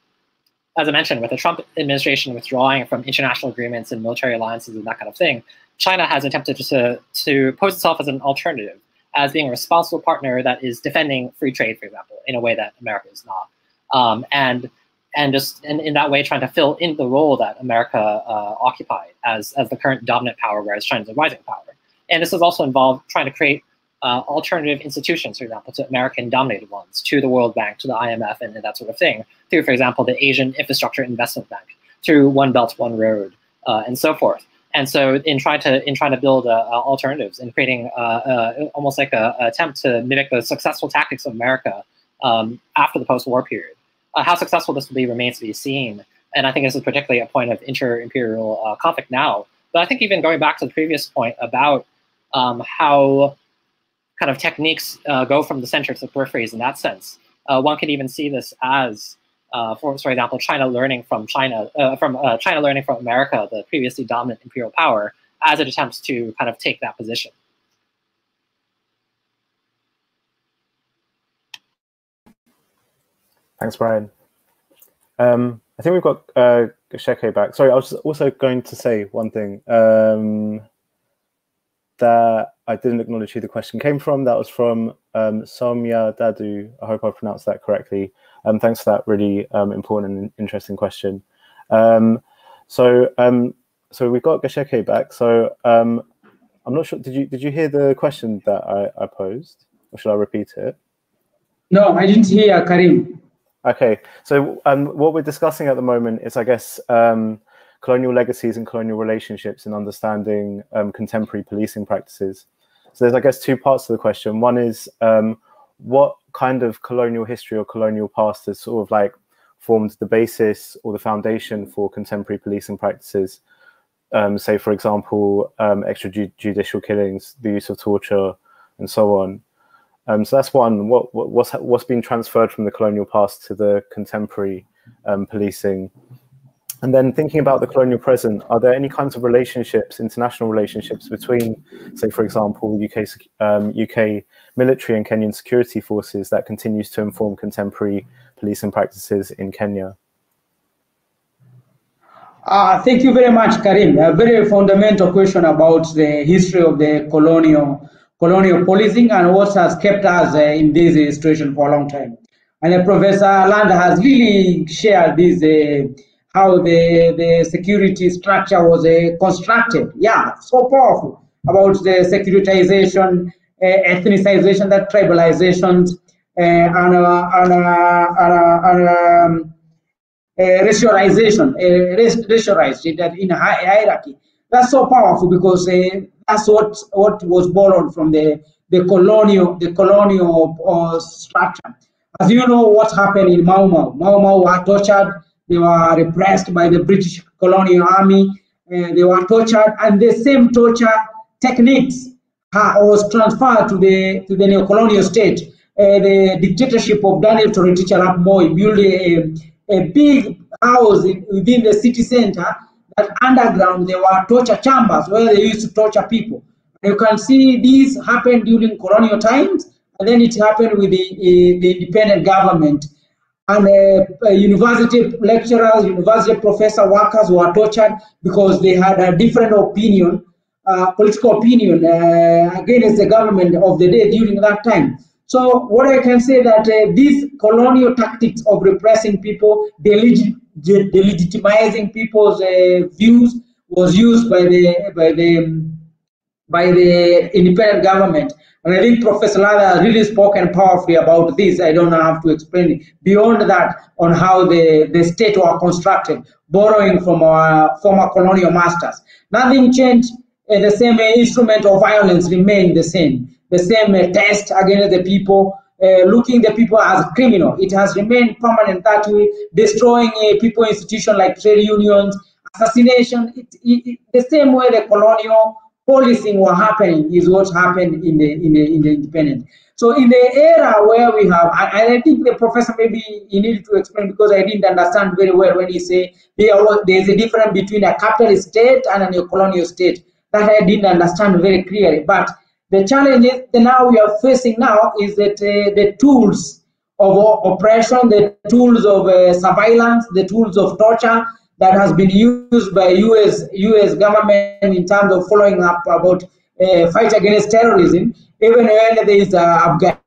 as I mentioned, with the Trump administration withdrawing from international agreements and military alliances and that kind of thing, China has attempted to, to pose itself as an alternative, as being a responsible partner that is defending free trade, for example, in a way that America is not. Um, and and just and in that way trying to fill in the role that America uh, occupied as, as the current dominant power, whereas China is a rising power. And this has also involved trying to create uh, alternative institutions, for example, to American-dominated ones, to the World Bank, to the IMF, and, that sort of thing, through, for example, the Asian Infrastructure Investment Bank, through One Belt, One Road, uh, and so forth. And so, in trying to in trying to build uh, uh alternatives and creating uh, almost like a, a, attempt to mimic the successful tactics of America um, after the post-war period, how successful this will be remains to be seen. And I think this is particularly a point of inter-imperial conflict now. But I think even going back to the previous point about um, how kind of techniques uh, go from the center to the peripheries in that sense. Uh, one could even see this as, uh, for, for example, China learning from China, uh, from uh, China learning from America, the previously dominant imperial power, as it attempts to kind of take that position. Thanks, Brian. Um, I think we've got uh, Gacheke back. Sorry, I was also going to say one thing. Um, that I didn't acknowledge who the question came from. That was from um, Somya Dadu. I hope I pronounced that correctly. Um, thanks for that really um, important and interesting question. Um, so, um, so we've got Gacheke back. So, um, I'm not sure. Did you did you hear the question that I, I posed, or should I repeat it? No, I didn't hear Kerem. Okay, so what we're discussing at the moment is, I guess colonial legacies and colonial relationships and understanding um, contemporary policing practices. So there's, I guess, two parts to the question. One is um, what kind of colonial history or colonial past has sort of like formed the basis or the foundation for contemporary policing practices? Um, say, for example, um, extrajudicial killings, the use of torture, and so on. Um, so that's one. What, what, what's what's been transferred from the colonial past to the contemporary um, policing and then thinking about the colonial present, are there any kinds of relationships, international relationships between, say, for example, UK, um, UK military and Kenyan security forces that continues to inform contemporary policing practices in Kenya? Uh, thank you very much, Kerem. A very fundamental question about the history of the colonial colonial policing and what has kept us uh, in this situation for a long time. And uh, Professor Land has really shared this uh, how the, the security structure was uh, constructed. Yeah, so powerful about the securitization, uh, ethnicization, that tribalization, uh, and, uh, and, uh, and, um, racialization, racialized that in hierarchy. That's so powerful because that's what what was borrowed from the the colonial the colonial structure. As you know, what happened in Mau Mau? Mau Mau were tortured they were repressed by the British colonial army. They were tortured, and the same torture techniques was transferred to the to the neo-colonial state. Uh, the dictatorship of Daniel Toroitich arap Moi built a, a big housed within the city center, that underground there were torture chambers where they used to torture people. You can see this happened during colonial times, and then it happened with the, uh, the independent government. And uh, university lecturers, university professor workers were tortured because they had a different opinion, uh, political opinion uh, against the government of the day during that time. So what I can say that uh, these colonial tactics of repressing people, delegit delegitimizing people's uh, views, was used by the by the by the independent government. And I think Professor Lada really spoken powerfully about this. I don't have to explain it. Beyond that, on how the, the state were constructed, borrowing from our former colonial masters. Nothing changed. Uh, the same uh, instrument of violence remained the same. The same uh, test against the people, looking the people as criminal. It has remained permanent that way, destroying uh, people institution like trade unions, assassination. It, it, it, the same way the colonial policing were happening is what happened in the in the in the independent. So in the era where we have, and I think the professor maybe he needed to explain because I didn't understand very well when he say there there's a difference between a capitalist state and a colonial state that I didn't understand very clearly. But the challenge is that now we are facing now is that uh, the tools of oppression, the tools of uh, surveillance, the tools of torture, that has been used by US US government in terms of following up about uh, fight against terrorism, even when there is uh, Afghanistan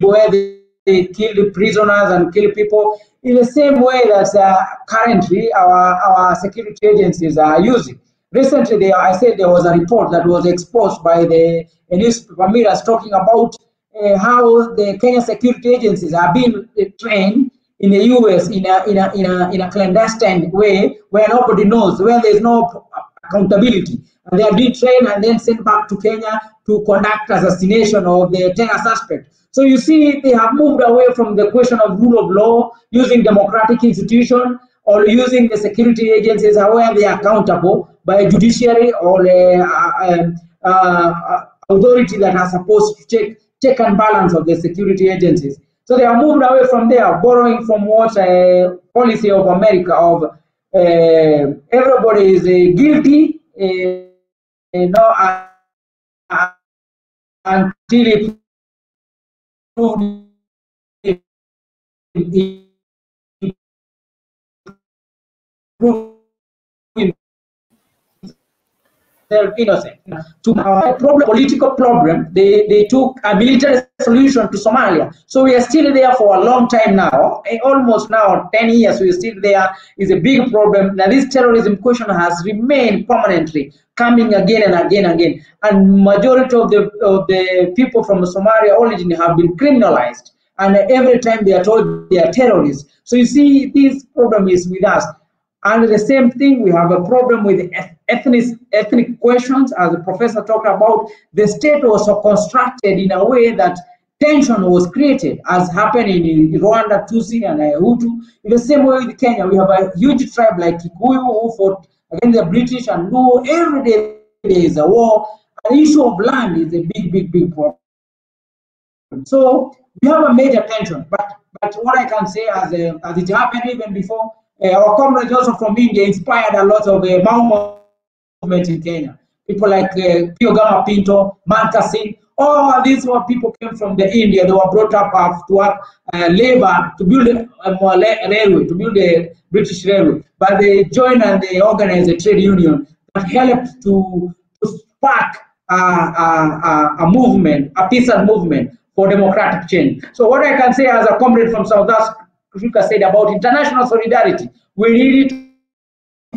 where they, they kill prisoners and kill people in the same way that uh, currently our, our security agencies are using. Recently, they, I said there was a report that was exposed by the newspaper Miras talking about uh, how the Kenya security agencies are being uh, trained in the US in a, in a, in a, in a clandestine way where nobody knows, where there's no accountability. And they are being trained and then sent back to Kenya to conduct assassination of the terror suspect. So you see, they have moved away from the question of rule of law, using democratic institution, or using the security agencies where they are accountable by judiciary or uh, uh, uh, authority that are supposed to check, check and balance of the security agencies. So they are moved away from there, borrowing from what uh, policy of America of uh, everybody is uh, guilty, uh, you know, until it innocent. To a problem, political problem, they, they took a military solution to Somalia. So we are still there for a long time now, eh, almost now 10 years, we are still there. Is a big problem. Now this terrorism question has remained permanently coming again and again and again. And majority of the, of the people from Somalia origin have been criminalized. And every time they are told they are terrorists. So you see, this problem is with us. And the same thing, we have a problem with ethnic, ethnic questions, as the professor talked about. The state was constructed in a way that tension was created, as happened in Rwanda, Tutsi, and Hutu. In the same way with Kenya, we have a huge tribe like Kikuyu who fought against the British, and no, every day there is a war. The issue of land is a big, big, big problem. So we have a major tension, but but what I can say, as, a, as it happened even before, uh, our comrades also from India inspired a lot of uh, Mau movement in Kenya. People like uh, Pio Gama Pinto, Makhan Singh, all these were people came from the India. They were brought up to work uh, labor to build a, railway, to build a British railway. But they joined and they organized a trade union that helped to, to spark a, a, a, movement, a peaceful movement for democratic change. So what I can say as a comrade from South Africa said about international solidarity, we need to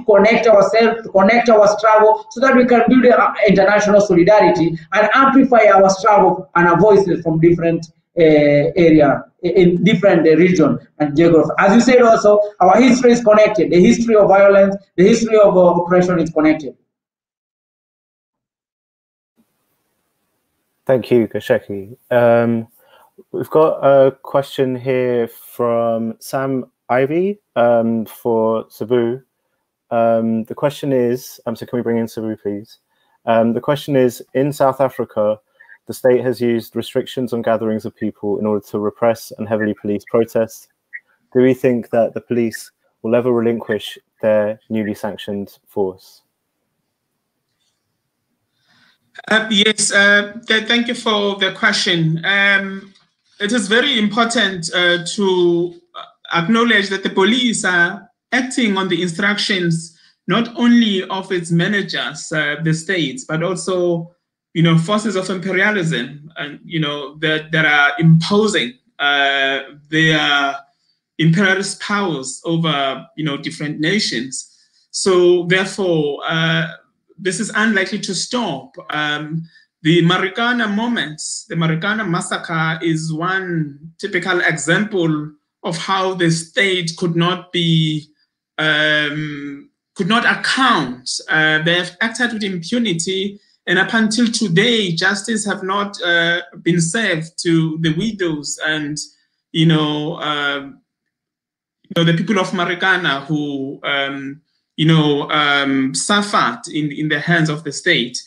connect ourselves, to connect our struggle so that we can build international solidarity and amplify our struggle and our voices from different uh, area in different uh, region and geography. As you said also, our history is connected. The history of violence, the history of uh, oppression is connected. Thank you, Gacheke. Um, we've got a question here from Sam Ivy um, for S'bu. Um, the question is, um, so can we bring in S'bu, please? Um, the question is, in South Africa, the state has used restrictions on gatherings of people in order to repress and heavily police protests. do we think that the police will ever relinquish their newly sanctioned force? Uh, yes, uh, th thank you for the question. Um, it is very important uh, to acknowledge that the police are acting on the instructions not only of its managers, uh, the states, but also, you know, forces of imperialism, and you know that that are imposing uh, their imperialist powers over, you know, different nations. So therefore, uh, this is unlikely to stop. Um, the Marikana moments, the Marikana massacre is one typical example of how the state could not be, um, could not account. Uh, they have acted with impunity and up until today, justice have not uh, been served to the widows and, you know, uh, you know, the people of Marikana who um, you know, um, suffered in, in the hands of the state.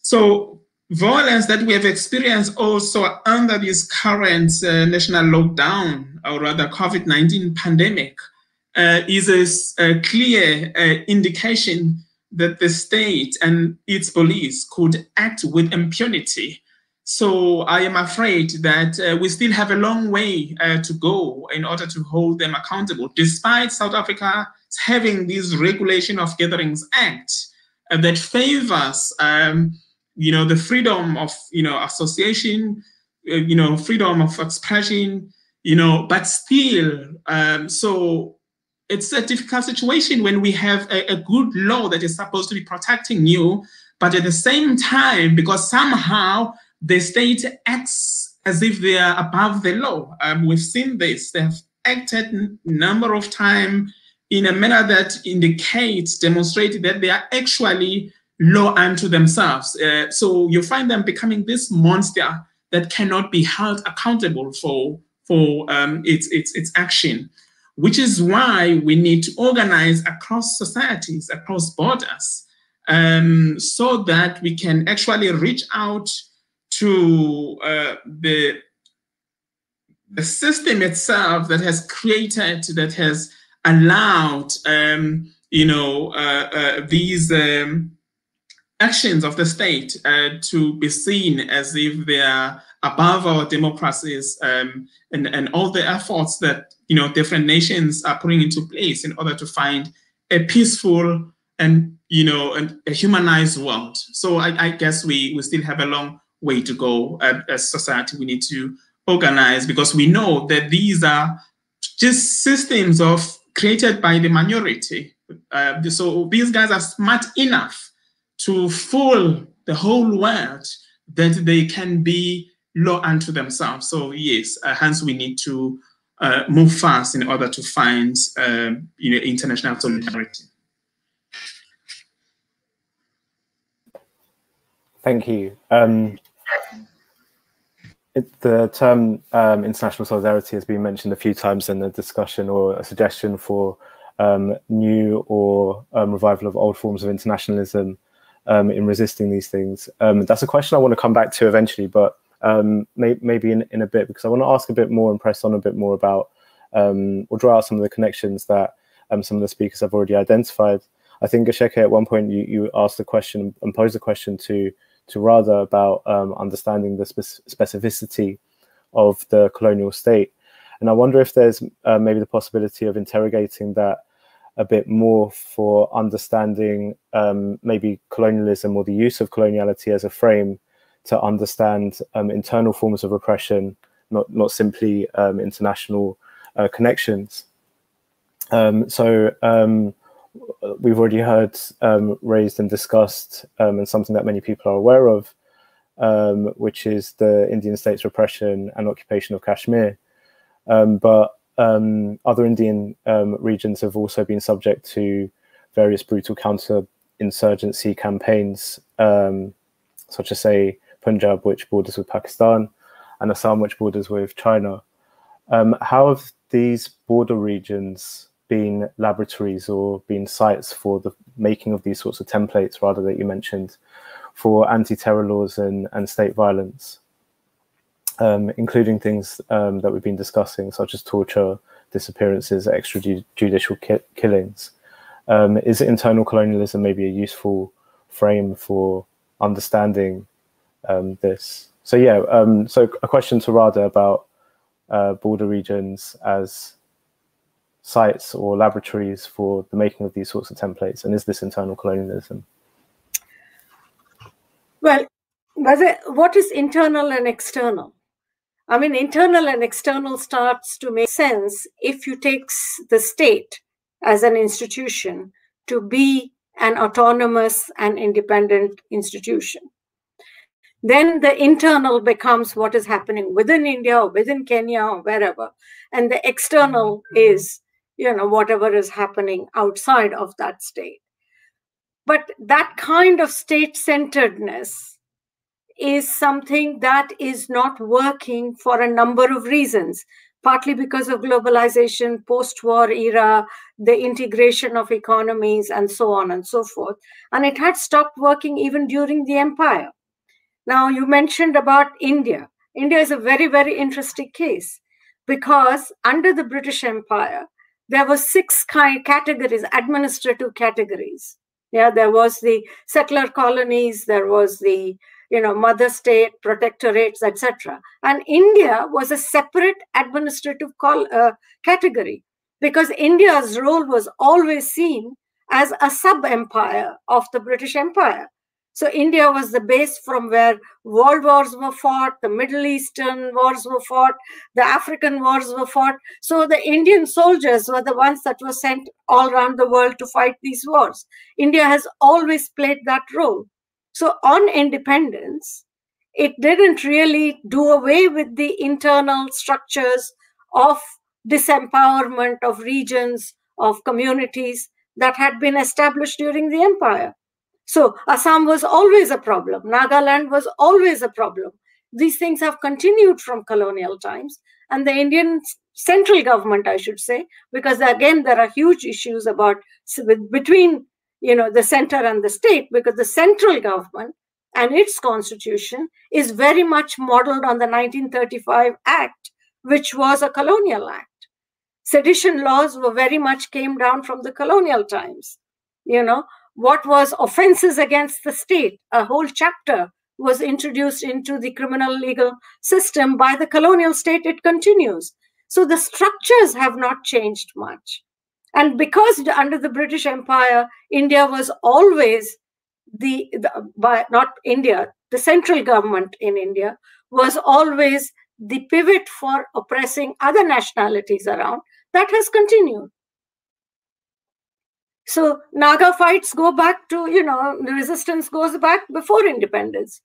So violence that we have experienced also under this current uh, national lockdown, or rather COVID-19 pandemic, uh, is a, a clear uh, indication that the state and its police could act with impunity. So I am afraid that uh, we still have a long way uh, to go in order to hold them accountable, despite South Africa having this Regulation of Gatherings Act uh, that favors, um, you know, the freedom of, you know, association, uh, you know, freedom of expression, you know, but still, um, so it's a difficult situation when we have a, a good law that is supposed to be protecting you, but at the same time, because somehow the state acts as if they are above the law. Um, we've seen this. They have acted number of times in a manner that indicates, demonstrates that they are actually law unto themselves. Uh, so you find them becoming this monster that cannot be held accountable for, for um, its, its, its action, which is why we need to organize across societies, across borders, um, so that we can actually reach out to uh, the, the system itself that has created, that has allowed, um, you know, uh, uh, these um, actions of the state uh, to be seen as if they are above our democracies um, and, and all the efforts that, you know, different nations are putting into place in order to find a peaceful and, you know, and a humanized world. So I, I guess we, we still have a long way to go as society. We need to organize because we know that these are just systems of created by the minority. Uh, so these guys are smart enough to fool the whole world that they can be law unto themselves. So yes, uh, hence we need to uh, move fast in order to find uh, you know international solidarity. Thank you. Um, it, the term um, international solidarity has been mentioned a few times in the discussion or a suggestion for um, new or um, revival of old forms of internationalism um, in resisting these things. Um, that's a question I want to come back to eventually, but um, may, maybe in, in a bit, because I want to ask a bit more and press on a bit more about or draw out some of the connections that some of the speakers have already identified. I think Gacheke, at one point you, you asked the question and posed a question to to Radha about um, understanding the spe specificity of the colonial state. And I wonder if there's uh, maybe the possibility of interrogating that a bit more for understanding um, maybe colonialism or the use of coloniality as a frame to understand um, internal forms of repression, not, not simply um, international uh, connections. Um, so um, we've already heard um, raised and discussed, um, and something that many people are aware of, um, which is the Indian state's repression and occupation of Kashmir. Um, but um, other Indian um, regions have also been subject to various brutal counter-insurgency campaigns, such as, say, Punjab, which borders with Pakistan, and Assam, which borders with China. how have these border regions been laboratories or been sites for the making of these sorts of templates, rather that you mentioned, for anti-terror laws and, and state violence, um, including things um, that we've been discussing, such as torture, disappearances, extrajudicial ki killings. Um, is internal colonialism maybe a useful frame for understanding um, this? So yeah, um, so a question to Radha about uh, border regions as sites or laboratories for the making of these sorts of templates, and is this internal colonialism? Well, whether, what is internal and external? I mean, internal and external starts to make sense if you take the state as an institution to be an autonomous and independent institution. Then the internal becomes what is happening within India or within Kenya or wherever. And the external mm-hmm. is, you know, whatever is happening outside of that state. But that kind of state centeredness is something that is not working for a number of reasons partly because of globalization, post war era, the integration of economies, and so on and so forth. And it had stopped working even during the empire. Now, you mentioned about India. India is a very, very interesting case because under the British Empire, there were six kind categories, administrative categories. Yeah, there was the settler colonies, there was the you know, mother state, protectorates, etc. And India was a separate administrative uh, category because India's role was always seen as a sub-empire of the British Empire. So India was the base from where world wars were fought, the Middle Eastern wars were fought, the African wars were fought. So the Indian soldiers were the ones that were sent all around the world to fight these wars. India has always played that role. So on independence, it didn't really do away with the internal structures of disempowerment of regions, of communities that had been established during the empire. So Assam was always a problem. Nagaland was always a problem. These things have continued from colonial times. And the Indian central government, I should say, because again, there are huge issues about between you know the center and the state because the central government and its constitution is very much modeled on the 1935 act which was a colonial act sedition laws were very much came down from the colonial times you know what was offenses against the state a whole chapter was introduced into the criminal legal system by the colonial state it continues so the structures have not changed much and because under the British Empire, India was always the, the by not India, the central government in India was always the pivot for oppressing other nationalities around. That has continued. So Naga fights go back to, you know, the resistance goes back before independence.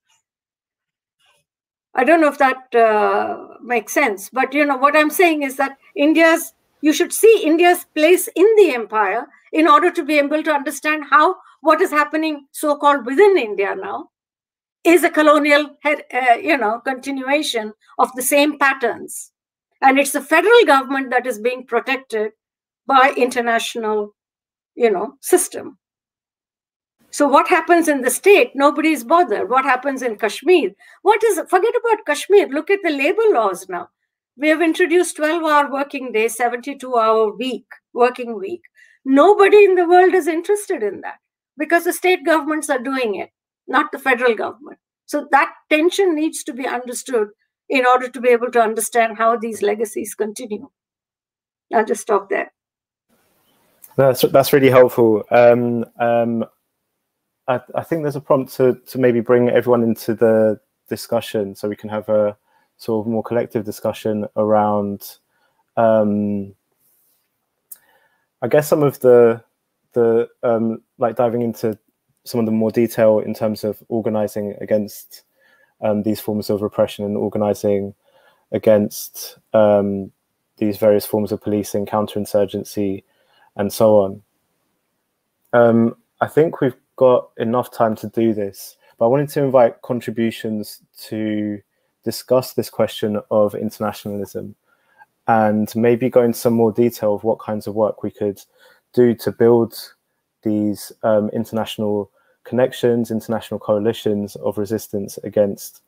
I don't know if that uh, makes sense, but you know what I'm saying is that India's you should see India's place in the empire in order to be able to understand how what is happening so-called within India now is a colonial, uh, you know, continuation of the same patterns. And it's the federal government that is being protected by international, you know, system. So what happens in the state? Nobody's bothered. What happens in Kashmir? What is, forget about Kashmir. Look at the labor laws now. We have introduced 12 hour working day, 72 hour week, working week. Nobody in the world is interested in that because the state governments are doing it, not the federal government. So that tension needs to be understood in order to be able to understand how these legacies continue. I'll just stop there. That's that's really helpful. Um, um, I, I think there's a prompt to to maybe bring everyone into the discussion so we can have a sort of more collective discussion around, um, I guess some of the the um, like diving into some of the more detail in terms of organizing against um, these forms of repression and organizing against um, these various forms of policing, counterinsurgency, and so on. Um, I think we've got enough time to do this, but I wanted to invite contributions to discuss this question of internationalism and maybe go into some more detail of what kinds of work we could do to build these um, international connections, international coalitions of resistance against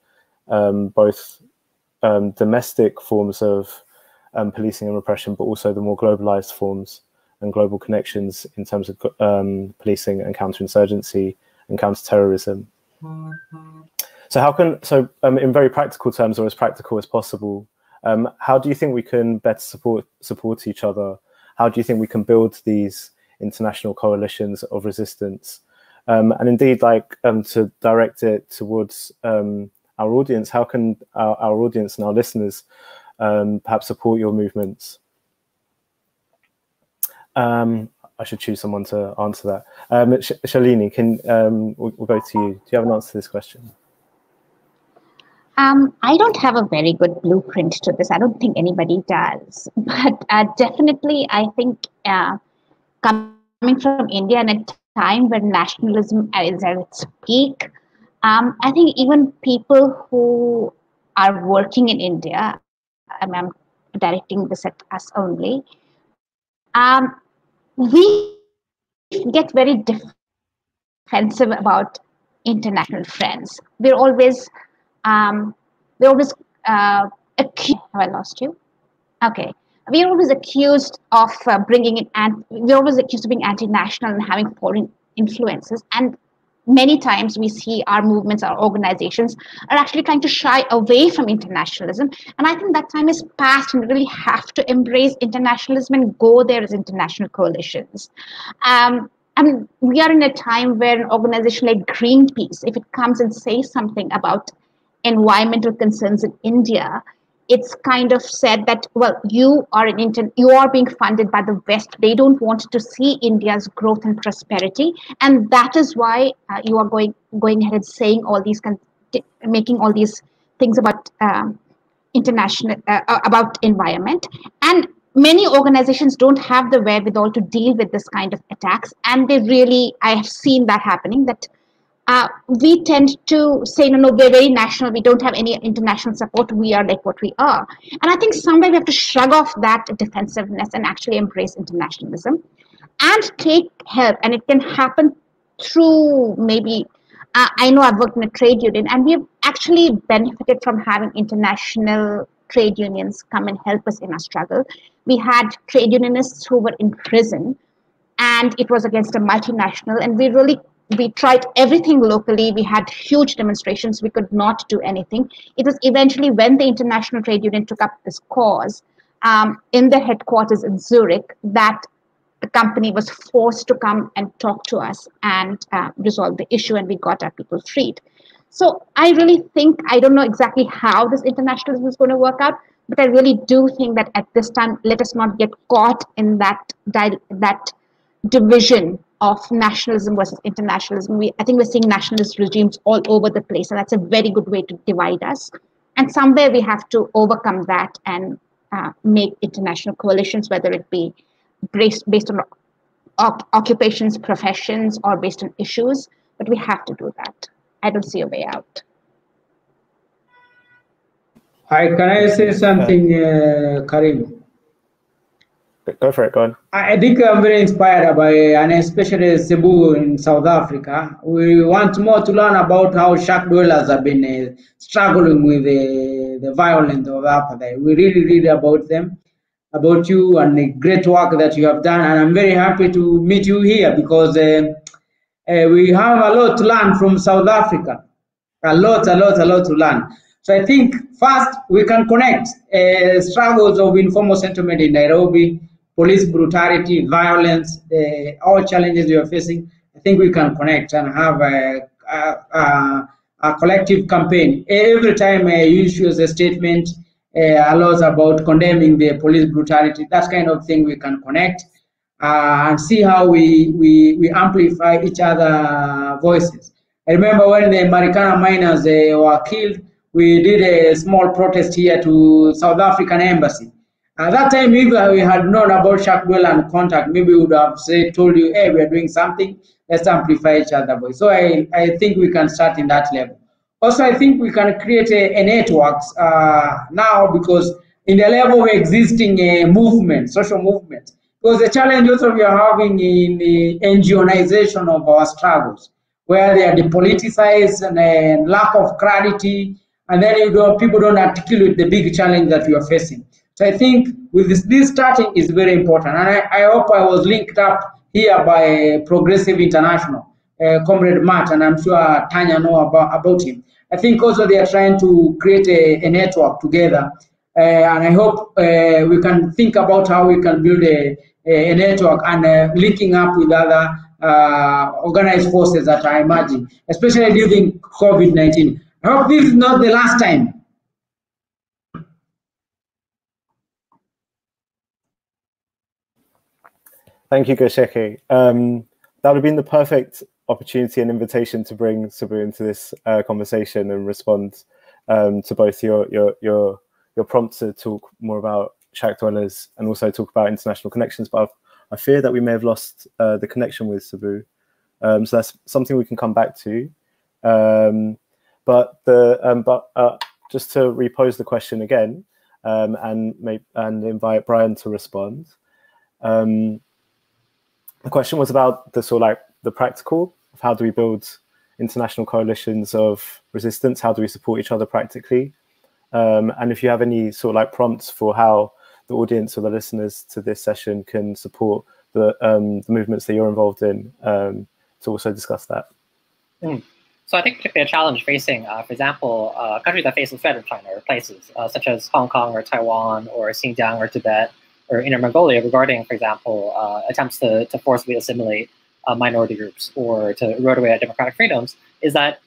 um, both um, domestic forms of um, policing and repression, but also the more globalized forms and global connections in terms of um, policing and counterinsurgency and counterterrorism. So how can, so um, in very practical terms or as practical as possible, um, how do you think we can better support support each other? How do you think we can build these international coalitions of resistance? Um, and indeed, like um, to direct it towards um, our audience, how can our, our, audience and our listeners um, perhaps support your movements? Um, I should choose someone to answer that. Um, Sh Shalini, can um, we'll, we'll, go to you. Do you have an answer to this question? Um, I don't have a very good blueprint to this. I don't think anybody does. But uh, definitely, I think uh, coming from India and a time when nationalism is at its peak, um, I think even people who are working in India, I mean, I'm directing this at us only, um, we get very defensive about international friends. We're always, um, we're always uh, accused. Have I lost you? Okay. We're always accused of uh, bringing in, and we're always accused of being anti-national and having foreign influences. And many times we see our movements, our organizations are actually trying to shy away from internationalism. And I think that time is past and we really have to embrace internationalism and go there as international coalitions. Um, I mean, we are in a time where an organization like Greenpeace, if it comes and says something about environmental concerns in India, it's kind of said that well you are an intern you are being funded by the west. They don't want to see india's growth and prosperity. And that is why uh, you are going going ahead and saying all these making all these things about um, international uh, uh, about environment. And many organizations don't have the wherewithal to deal with this kind of attacks. And they really i have seen that happening that uh, we tend to say, no, no, we're very national. We don't have any international support. We are like what we are. And I think somewhere we have to shrug off that defensiveness and actually embrace internationalism and take help. And it can happen through maybe, uh, I know I've worked in a trade union and we've actually benefited from having international trade unions come and help us in our struggle. We had trade unionists who were in prison and it was against a multinational and we really we tried everything locally. We had huge demonstrations. We could not do anything. It was eventually when the International Trade Union took up this cause um, in their headquarters in Zurich that the company was forced to come and talk to us and uh, resolve the issue, and we got our people freed. So I really think I don't know exactly how this internationalism is going to work out, but I really do think that at this time, let us not get caught in that that division of nationalism versus internationalism. We, I think we're seeing nationalist regimes all over the place, and that's a very good way to divide us. And somewhere we have to overcome that and uh, make international coalitions, whether it be based, based on occupations, professions, or based on issues. But we have to do that. I don't see a way out. Hi, can I say something, uh, Kerem? Go for it, go on. I think I'm very inspired by, and especially S'bu in South Africa. We want more to learn about how shack dwellers have been uh, struggling with the, the violence of apartheid. We really read about them, about you, and the great work that you have done. And I'm very happy to meet you here because uh, uh, we have a lot to learn from South Africa. A lot, a lot, a lot to learn. So I think first we can connect uh, struggles of informal settlement in Nairobi police brutality, violence, the, all challenges you are facing, I think we can connect and have a, a, a, a collective campaign. Every time you issue a statement, uh, allows about condemning the police brutality, that kind of thing we can connect uh, and see how we, we, we amplify each other voices. I remember when the Marikana miners uh, were killed, we did a small protest here to South African embassy at that time, if we had known about Shack Dweller and contact, maybe we would have say, told you, hey, we are doing something, let's amplify each other voice. So I, I think we can start in that level. Also, I think we can create a, a networks uh, now because in the level of existing a movement, social movement, because the challenge also we are having in the NGOization of our struggles, where they are depoliticized and lack of clarity, and then you people don't articulate the big challenge that we are facing. So I think with this, this starting is very important. And I, I hope I was linked up here by Progressive International, uh, Comrade Matt, and I'm sure Tanya know about, about him. I think also they are trying to create a, a network together. Uh, and I hope uh, we can think about how we can build a, a network and uh, linking up with other uh, organized forces that are emerging, especially during COVID-19. I hope this is not the last time Thank you, Gacheke. Um, that would have been the perfect opportunity and invitation to bring S'bu into this uh, conversation and respond um, to both your your your your prompt to talk more about shack dwellers and also talk about international connections. But I've, i fear that we may have lost uh, the connection with S'bu, um, so that's something we can come back to. Um, but the um, but uh, just to repose the question again um, and may, and invite Brian to respond. The question was about the sort of like the practical of how do we build international coalitions of resistance? How do we support each other practically? Um, and if you have any sort of like prompts for how the audience or the listeners to this session can support the, um, the movements that you're involved in, um, to also discuss that. Mm. So I think particularly a challenge facing, uh, for example, uh, countries that face the threat of China or places uh, such as Hong Kong or Taiwan or Xinjiang or Tibet or Inner Mongolia regarding, for example, uh, attempts to, to forcibly assimilate uh, minority groups or to erode away at democratic freedoms, is that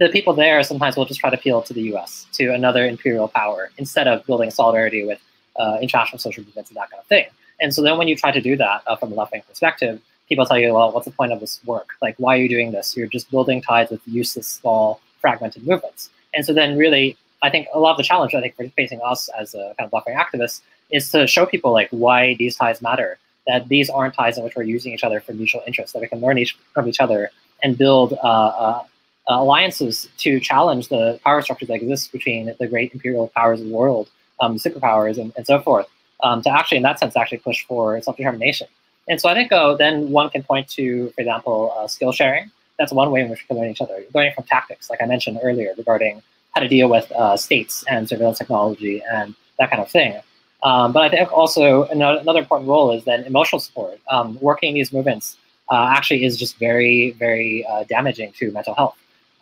the people there sometimes will just try to appeal to the US, to another imperial power, instead of building solidarity with uh, international social movements and that kind of thing. And so then when you try to do that uh, from a left-wing perspective, people tell you, well, what's the point of this work? Like, why are you doing this? You're just building ties with useless, small, fragmented movements. And so then really, I think a lot of the challenge I think for facing us as a kind of left-wing activists is to show people like why these ties matter, that these aren't ties in which we're using each other for mutual interest, that we can learn each from each other and build uh, uh, alliances to challenge the power structures that exist between the great imperial powers of the world, um, superpowers, and, and so forth, um, to actually, in that sense, actually push for self-determination. And so I think uh, then one can point to, for example, uh, skill sharing. That's one way in which we can learn each other. Learning from tactics, like I mentioned earlier, regarding how to deal with uh, states and surveillance technology and that kind of thing. Um, but I think also another, another, important role is then emotional support. Um, working in these movements uh, actually is just very, very uh, damaging to mental health.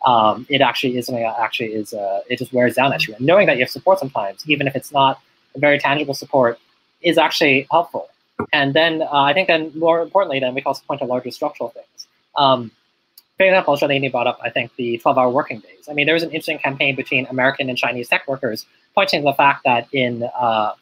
Um, it actually is something that actually is, uh, it just wears down at you. And knowing that you have support sometimes, even if it's not a very tangible support, is actually helpful. And then uh, I think then more importantly, then we can also point to larger structural things. Um, for example, Shalini brought up, I think, the 12-hour working days. I mean, there was an interesting campaign between American and Chinese tech workers pointing to the fact that in uh,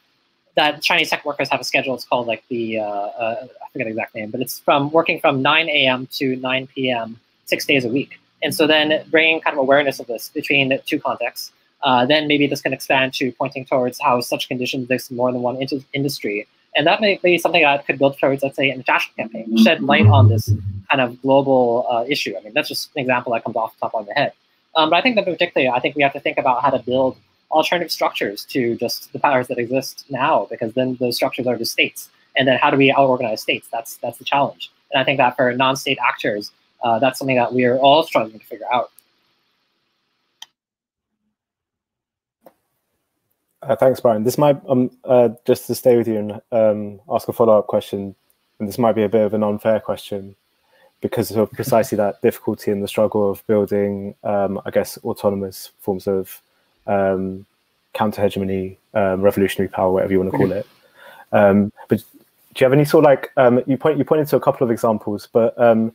that Chinese tech workers have a schedule. It's called like the uh, uh, I forget the exact name, but it's from working from 9 a.m. to 9 p.m. six days a week. And so then bringing kind of awareness of this between the two contexts, uh, then maybe this can expand to pointing towards how such conditions exist more than one in industry. And that may be something that could build towards, let's say, an international campaign, shed light on this kind of global uh, issue. I mean, that's just an example that comes off the top of my head. Um, but I think that particularly, I think we have to think about how to build alternative structures to just the powers that exist now, because then those structures are just states. And then how do we out-organize states? That's that's the challenge. And I think that for non-state actors, uh, that's something that we are all struggling to figure out. Uh, thanks, Brian. This might um uh, just to stay with you and um, ask a follow-up question, and this might be a bit of an unfair question because of precisely that difficulty in the struggle of building, um, I guess, autonomous forms of um, counter hegemony, um, revolutionary power, whatever you want to call it. Um, but do you have any sort of like um, you point you pointed to a couple of examples, but um,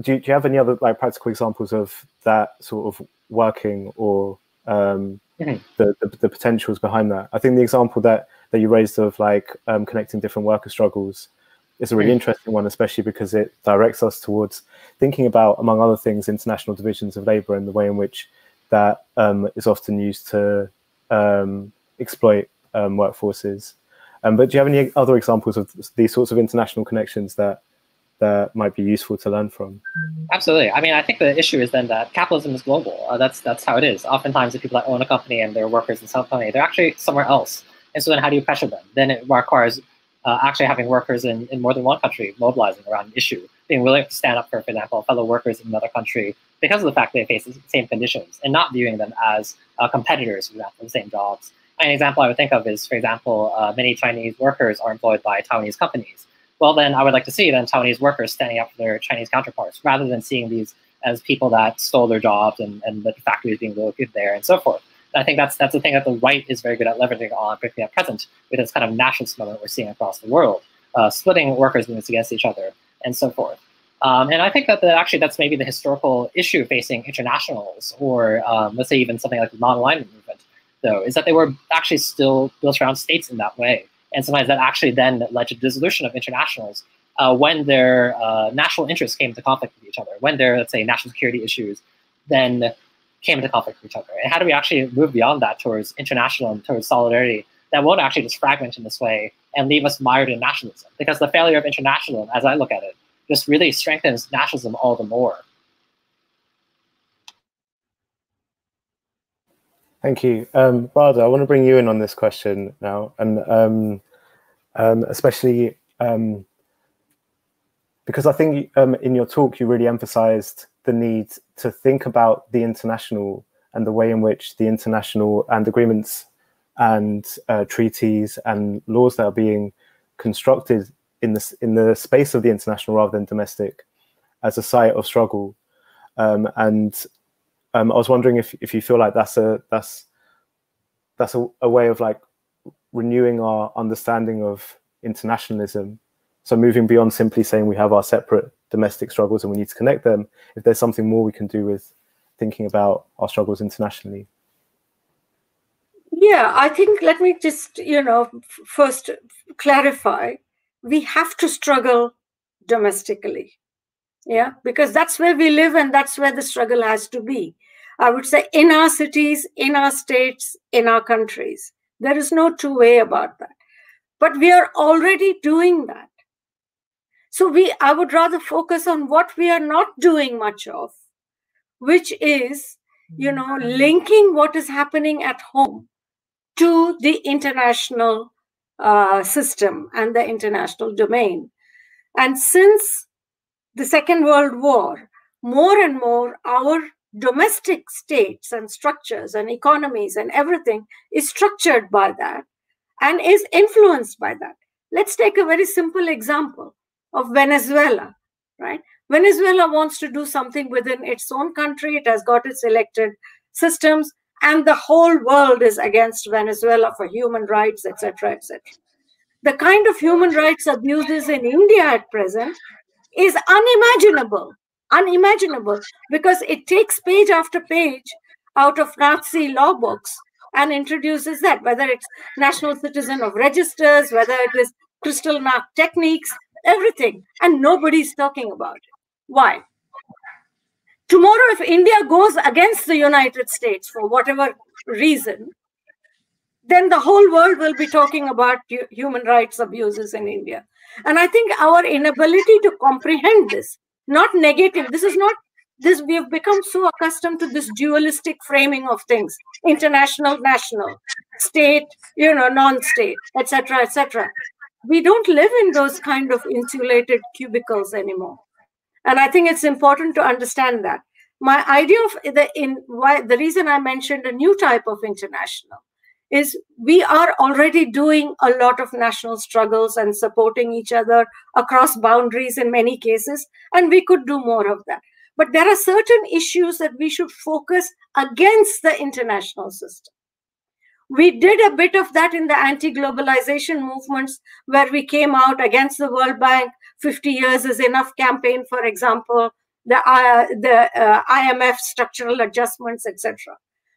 do, you, do you have any other like practical examples of that sort of working or um, mm-hmm. the, the, the potentials behind that? I think the example that that you raised of like connecting different worker struggles is a really mm-hmm. interesting one, especially because it directs us towards thinking about, among other things, international divisions of labor and the way in which that um, is often used to um, exploit um, workforces. Um, but do you have any other examples of these sorts of international connections that that might be useful to learn from? Absolutely. I mean, I think the issue is then that capitalism is global. Uh, that's that's how it is. Oftentimes, the people that own a company and their workers in some company, they're actually somewhere else. And so then, how do you pressure them? Then it requires uh, actually having workers in, in more than one country mobilizing around an issue, being willing to stand up for, for example, fellow workers in another country because of the fact they face the same conditions and not viewing them as uh, competitors, for example, the same jobs. An example I would think of is, for example, uh, many Chinese workers are employed by Taiwanese companies. Well, then I would like to see then Taiwanese workers standing up for their Chinese counterparts rather than seeing these as people that stole their jobs and, and the factories being located there and so forth. And I think that's that's the thing that the right is very good at leveraging on, particularly at present, with this kind of nationalist movement we're seeing across the world, uh, splitting workers' movements against each other and so forth. Um, and I think that actually that's maybe the historical issue facing internationals, or um, let's say even something like the non-alignment movement, though, is that they were actually still built around states in that way. And sometimes that actually then led to the dissolution of internationals uh, when their uh, national interests came into conflict with each other, when their, let's say, national security issues then came into conflict with each other. And how do we actually move beyond that towards international and towards solidarity that won't actually just fragment in this way and leave us mired in nationalism? Because the failure of internationalism, as I look at it, just really strengthens nationalism all the more. Thank you. Um, I want to bring you in on this question now, and um, um, especially um, because I think um, in your talk you really emphasized the need to think about the international and the way in which the international and agreements and uh, treaties and laws that are being constructed in the in the space of the international rather than domestic as a site of struggle. Um, and um, I was wondering if if you feel like that's a that's that's a, a way of like renewing our understanding of internationalism. So moving beyond simply saying we have our separate domestic struggles and we need to connect them, if there's something more we can do with thinking about our struggles internationally. Yeah, I think let me just, you know, first clarify we have to struggle domestically. Yeah, because that's where we live and that's where the struggle has to be. I would say in our cities, in our states, in our countries. There is no two way about that. But we are already doing that. So we I would rather focus on what we are not doing much of, which is, you mm-hmm. know, linking what is happening at home to the international uh, system and the international domain. And since the Second World War, more and more our domestic states and structures and economies and everything is structured by that and is influenced by that. Let's take a very simple example of Venezuela, right? Venezuela wants to do something within its own country. It has got its elected systems and the whole world is against Venezuela for human rights, etc., etc. The kind of human rights abuses in India at present is unimaginable, unimaginable, because it takes page after page out of Nazi law books and introduces that, whether it's national citizen of registers, whether it is Kristallnacht techniques, everything, and nobody's talking about it. Why? Tomorrow, if India goes against the United States for whatever reason, then the whole world will be talking about human rights abuses in India. And I think our inability to comprehend this, not negative, this is not this we have become so accustomed to this dualistic framing of things international national state you know non-state etc etc we don't live in those kind of insulated cubicles anymore and i think it's important to understand that. My idea of the in why the reason i mentioned a new type of international is we are already doing a lot of national struggles and supporting each other across boundaries in many cases and we could do more of that. But there are certain issues that we should focus against the international system. We did a bit of that in the anti-globalization movements where we came out against the world bank 50 years is enough campaign for example the, uh, the uh, imf structural adjustments etc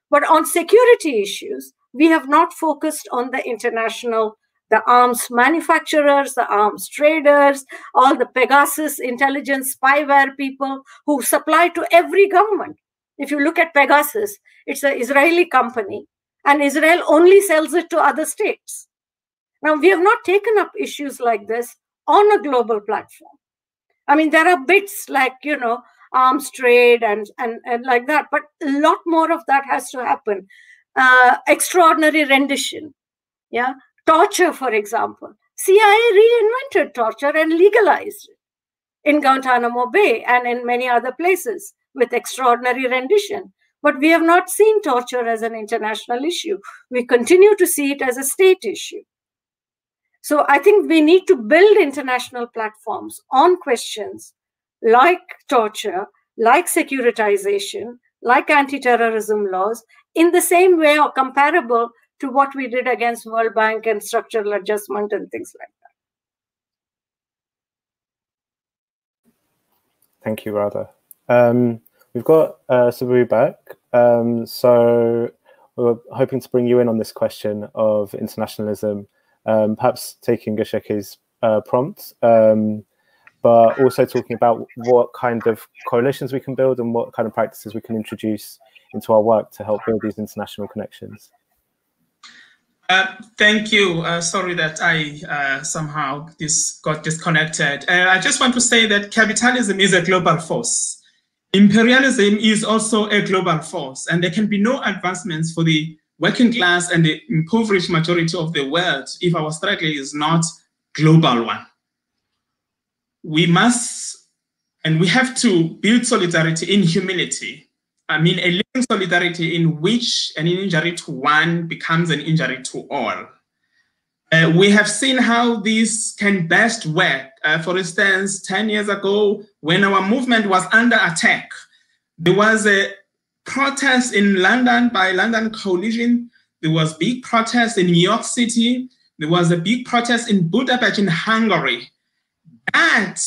but on security issues we have not focused on the international the arms manufacturers, the arms traders, all the Pegasus intelligence spyware people who supply to every government. If you look at Pegasus, it's an Israeli company, and Israel only sells it to other states. Now, we have not taken up issues like this on a global platform. I mean, there are bits like, you know, arms trade and, and, and like that, but a lot more of that has to happen uh, extraordinary rendition. Yeah, torture, for example. CIA reinvented torture and legalized it in Guantanamo Bay and in many other places with extraordinary rendition. But we have not seen torture as an international issue. We continue to see it as a state issue. So I think we need to build international platforms on questions like torture, like securitization, like anti-terrorism laws, in the same way or comparable to what we did against World Bank and structural adjustment and things like that. Thank you, Radha. Um, we've got uh, S'bu back. Um, so we're hoping to bring you in on this question of internationalism, um, perhaps taking Gacheke's uh, prompt, um, but also talking about what kind of coalitions we can build and what kind of practices we can introduce into our work to help build these international connections. Uh, thank you. Uh, sorry that I uh, somehow this got disconnected. Uh, I just want to say that capitalism is a global force. Imperialism is also a global force, and there can be no advancements for the working class and the impoverished majority of the world if our struggle is not global one. We must, and we have to build solidarity in humility I mean, a living solidarity in which an injury to one becomes an injury to all. Uh, we have seen how this can best work. Uh, for instance, 10 years ago, when our movement was under attack, there was a protest in London by London Coalition. There was big protest in New York City. There was a big protest in Budapest in Hungary. That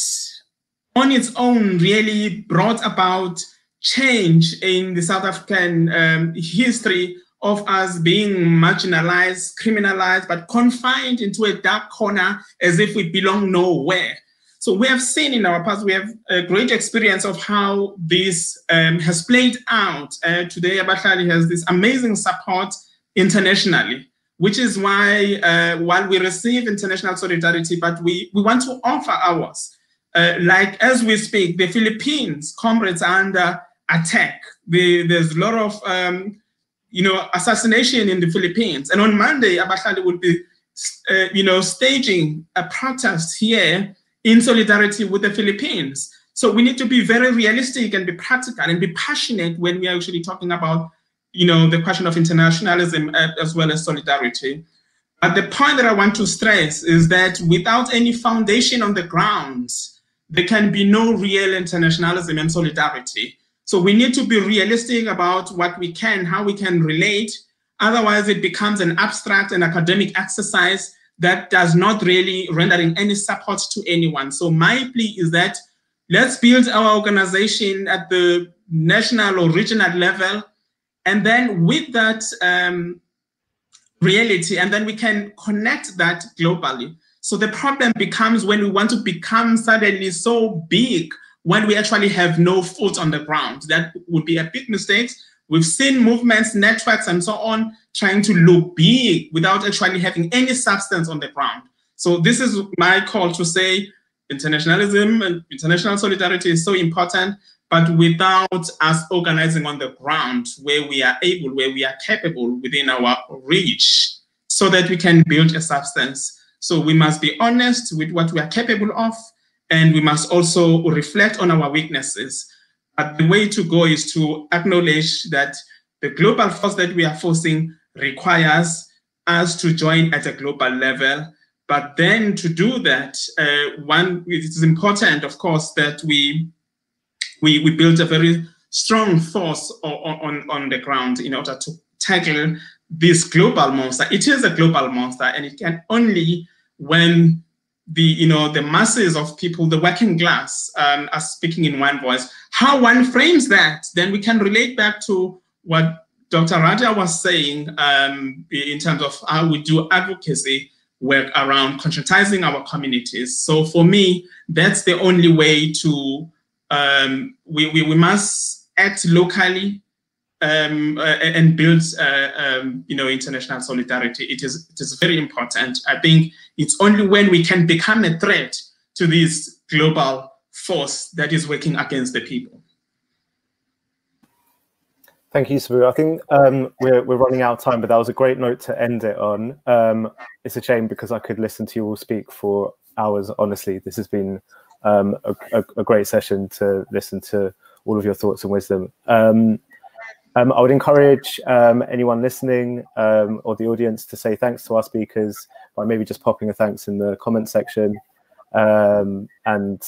on its own really brought about change in the South African um, history of us being marginalized, criminalized, but confined into a dark corner as if we belong nowhere. So we have seen in our past, we have a great experience of how this um, has played out. Uh, today, Abahlali has this amazing support internationally, which is why uh, while we receive international solidarity, but we, we want to offer ours. Uh, like as we speak, the Philippines comrades are under attack. The, there's a lot of, um, you know, assassination in the Philippines. And on Monday, Abahlali will be, uh, you know, staging a protest here in solidarity with the Philippines. So we need to be very realistic and be practical and be passionate when we are actually talking about, you know, the question of internationalism uh, as well as solidarity. But the point that I want to stress is that without any foundation on the ground, there can be no real internationalism and solidarity. So we need to be realistic about what we can, how we can relate. Otherwise, it becomes an abstract and academic exercise that does not really rendering any support to anyone. So my plea is that let's build our organization at the national or regional level. And then with that um, reality, and then we can connect that globally. So the problem becomes when we want to become suddenly so big when we actually have no foot on the ground. That would be a big mistake. We've seen movements, networks, and so on trying to look big without actually having any substance on the ground. So this is my call to say internationalism and international solidarity is so important, but without us organizing on the ground where we are able, where we are capable within our reach, so that we can build a substance. So we must be honest with what we are capable of and we must also reflect on our weaknesses. But the way to go is to acknowledge that the global force that we are forcing requires us to join at a global level. But then to do that, uh, one, it is important, of course, that we, we, we build a very strong force on, on, on the ground in order to tackle this global monster. It is a global monster, and it can only when the you know the masses of people, the working class, um, are speaking in one voice. How one frames that, then we can relate back to what Dr. Raja was saying um, in terms of how we do advocacy work around conscientizing our communities. So for me, that's the only way to um, we, we, we must act locally um, uh, and build, uh, um, you know, international solidarity. It is it is very important. I think it's only when we can become a threat to this global force that is working against the people. Thank you, S'bu. I think um, we're, we're running out of time, but that was a great note to end it on. Um, it's a shame because I could listen to you all speak for hours. Honestly, this has been um, a, a, a, great session to listen to all of your thoughts and wisdom. Um, Um, I would encourage um, anyone listening or the audience to say thanks to our speakers by maybe just popping a thanks in the comment section. And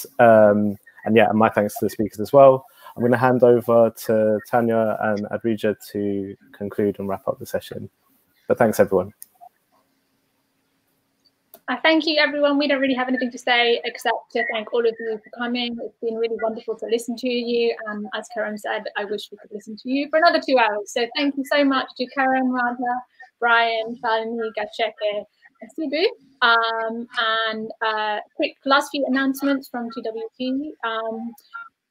and yeah, my thanks to the speakers as well. I'm going to hand over to Tanya and Adrija to conclude and wrap up the session. But thanks, everyone. Uh, thank you, everyone. We don't really have anything to say except to thank all of you for coming. It's been really wonderful to listen to you. And as Kerem said, I wish we could listen to you for another two hours. So thank you so much to Kerem, Radha, Brian, Shalini, Gacheke, and S'bu. Um, and uh, quick last few announcements from TWT. Um,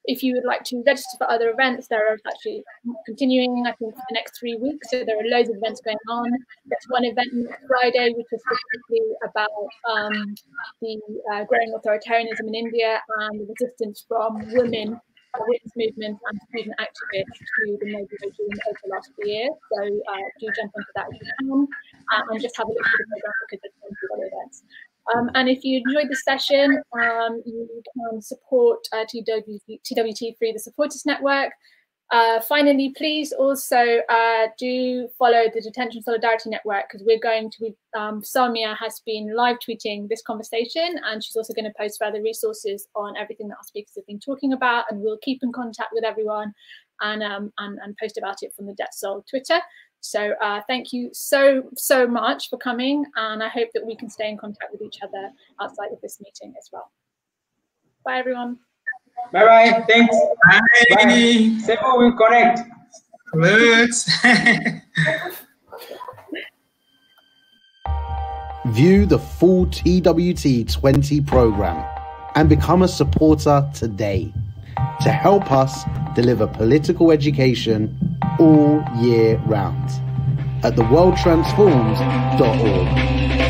if you would like to register for other events, there are actually continuing, I think, for the next three weeks. So there are loads of events going on. There's one event next Friday, which is specifically about um, the uh, growing authoritarianism in India and the resistance from women, women's movement, and student activists to the Modi regime over the last few years. So uh, do jump onto that if you can, uh, and just have a look at the program because there's plenty of other events. Um, and if you enjoyed the session, um, you can support uh, TWT, TWT through the Supporters Network. Uh, finally, please also uh, do follow the Detention Solidarity Network because we're going to um, Samia has been live tweeting this conversation and she's also going to post further resources on everything that our speakers have been talking about and we'll keep in contact with everyone and, um, and, and post about it from the DetSol Twitter. So uh, thank you so, so much for coming. And I hope that we can stay in contact with each other outside of this meeting as well. Bye, everyone. Bye-bye. Thanks. Bye. Bye. Sebo will connect. Looks. View the full TWT 20 program and become a supporter today to help us deliver political education all year round at theworldtransformed.org.